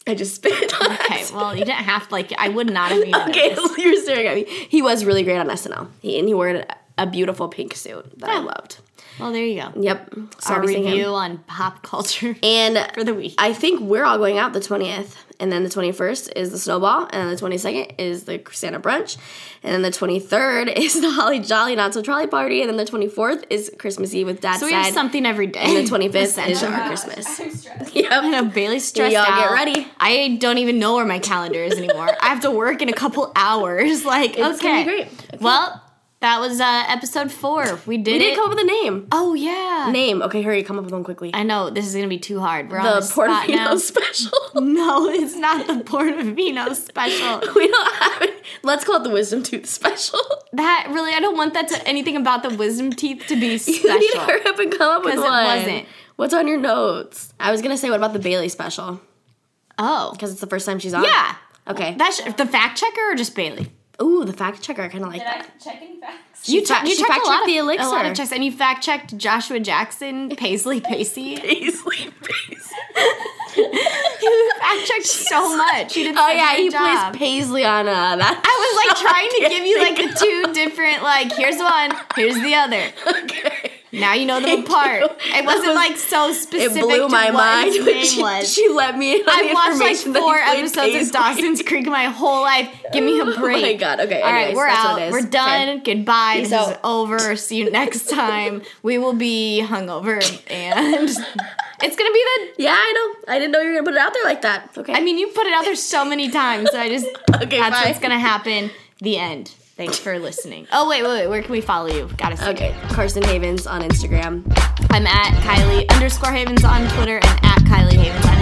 I just spit. on Okay, it. well, you didn't have to, like, I would not have Okay, you're staring at me. He was really great on SNL, he, and he wore a, a beautiful pink suit that I loved. Well, there you go. Yep, so Our I'll be seeing him. review on pop culture And for the week. I think we're all going out the 20th, and then the 21st is the snowball, and then the 22nd is the Santa brunch, and then the 23rd is the Holly Jolly Not So Trolley party, and then the 24th is Christmas Eve with Dad so we have Side, something every day. and the 25th is Essentially. our Gosh, Christmas. I'm stressed. Yep. I know Bailey's stressed Y'all out. get ready. I don't even know where my calendar is anymore. I have to work in a couple hours. Like, It's okay. be great. Okay. Well, that was uh, episode four. We did We didn't come up with a name. oh yeah. Name. Okay, hurry, come up with one quickly. I know this is gonna be too hard. We're on the the spot now. Special. No, it's not the PortoVino special. we don't have it. Let's call it the Wisdom Tooth special. That really, I don't want that to anything about the wisdom teeth to be You need to special. hurry up and come up with 'Cause it one. wasn't. What's on your notes? I was gonna say, what about the Bailey special? Oh, Because it's the first time she's on. yeah. Okay. That's the fact checker or just Bailey? Ooh, the fact checker. I kind of like Did I that. checking facts? You, fa- che- you checked fact a lot checked of the A lot elixir. of checks, and you fact checked Joshua Jackson, Paisley Pacey. Paisley face. you fact checked so much. You did Oh yeah, he job. plays Paisley on uh, that. I was like show. trying to give you like think the two different like here's one, here's the other. Okay. Now you know them apart. It wasn't was- like so specific. It blew my what mind his when name she, she let me in I've watched like information that he four episodes of Dawson's Creek my whole life. Give me a break. Oh my god. Okay. All right, we're out. What it is. We're done. Okay. Goodbye. Peace this is over. See you next time. we will be hungover, and it's gonna be the. Yeah, I know. I didn't know you were gonna put it out there like that. Okay. I mean, you put it out there so many times. So I just. Okay, That's bye. what's gonna happen. The end. Thanks for listening. Oh wait, wait, wait. Where can we follow you? Gotta say. okay. Carson Havens on Instagram. I'm at Kylie underscore Havens on Twitter and at Kylie Havens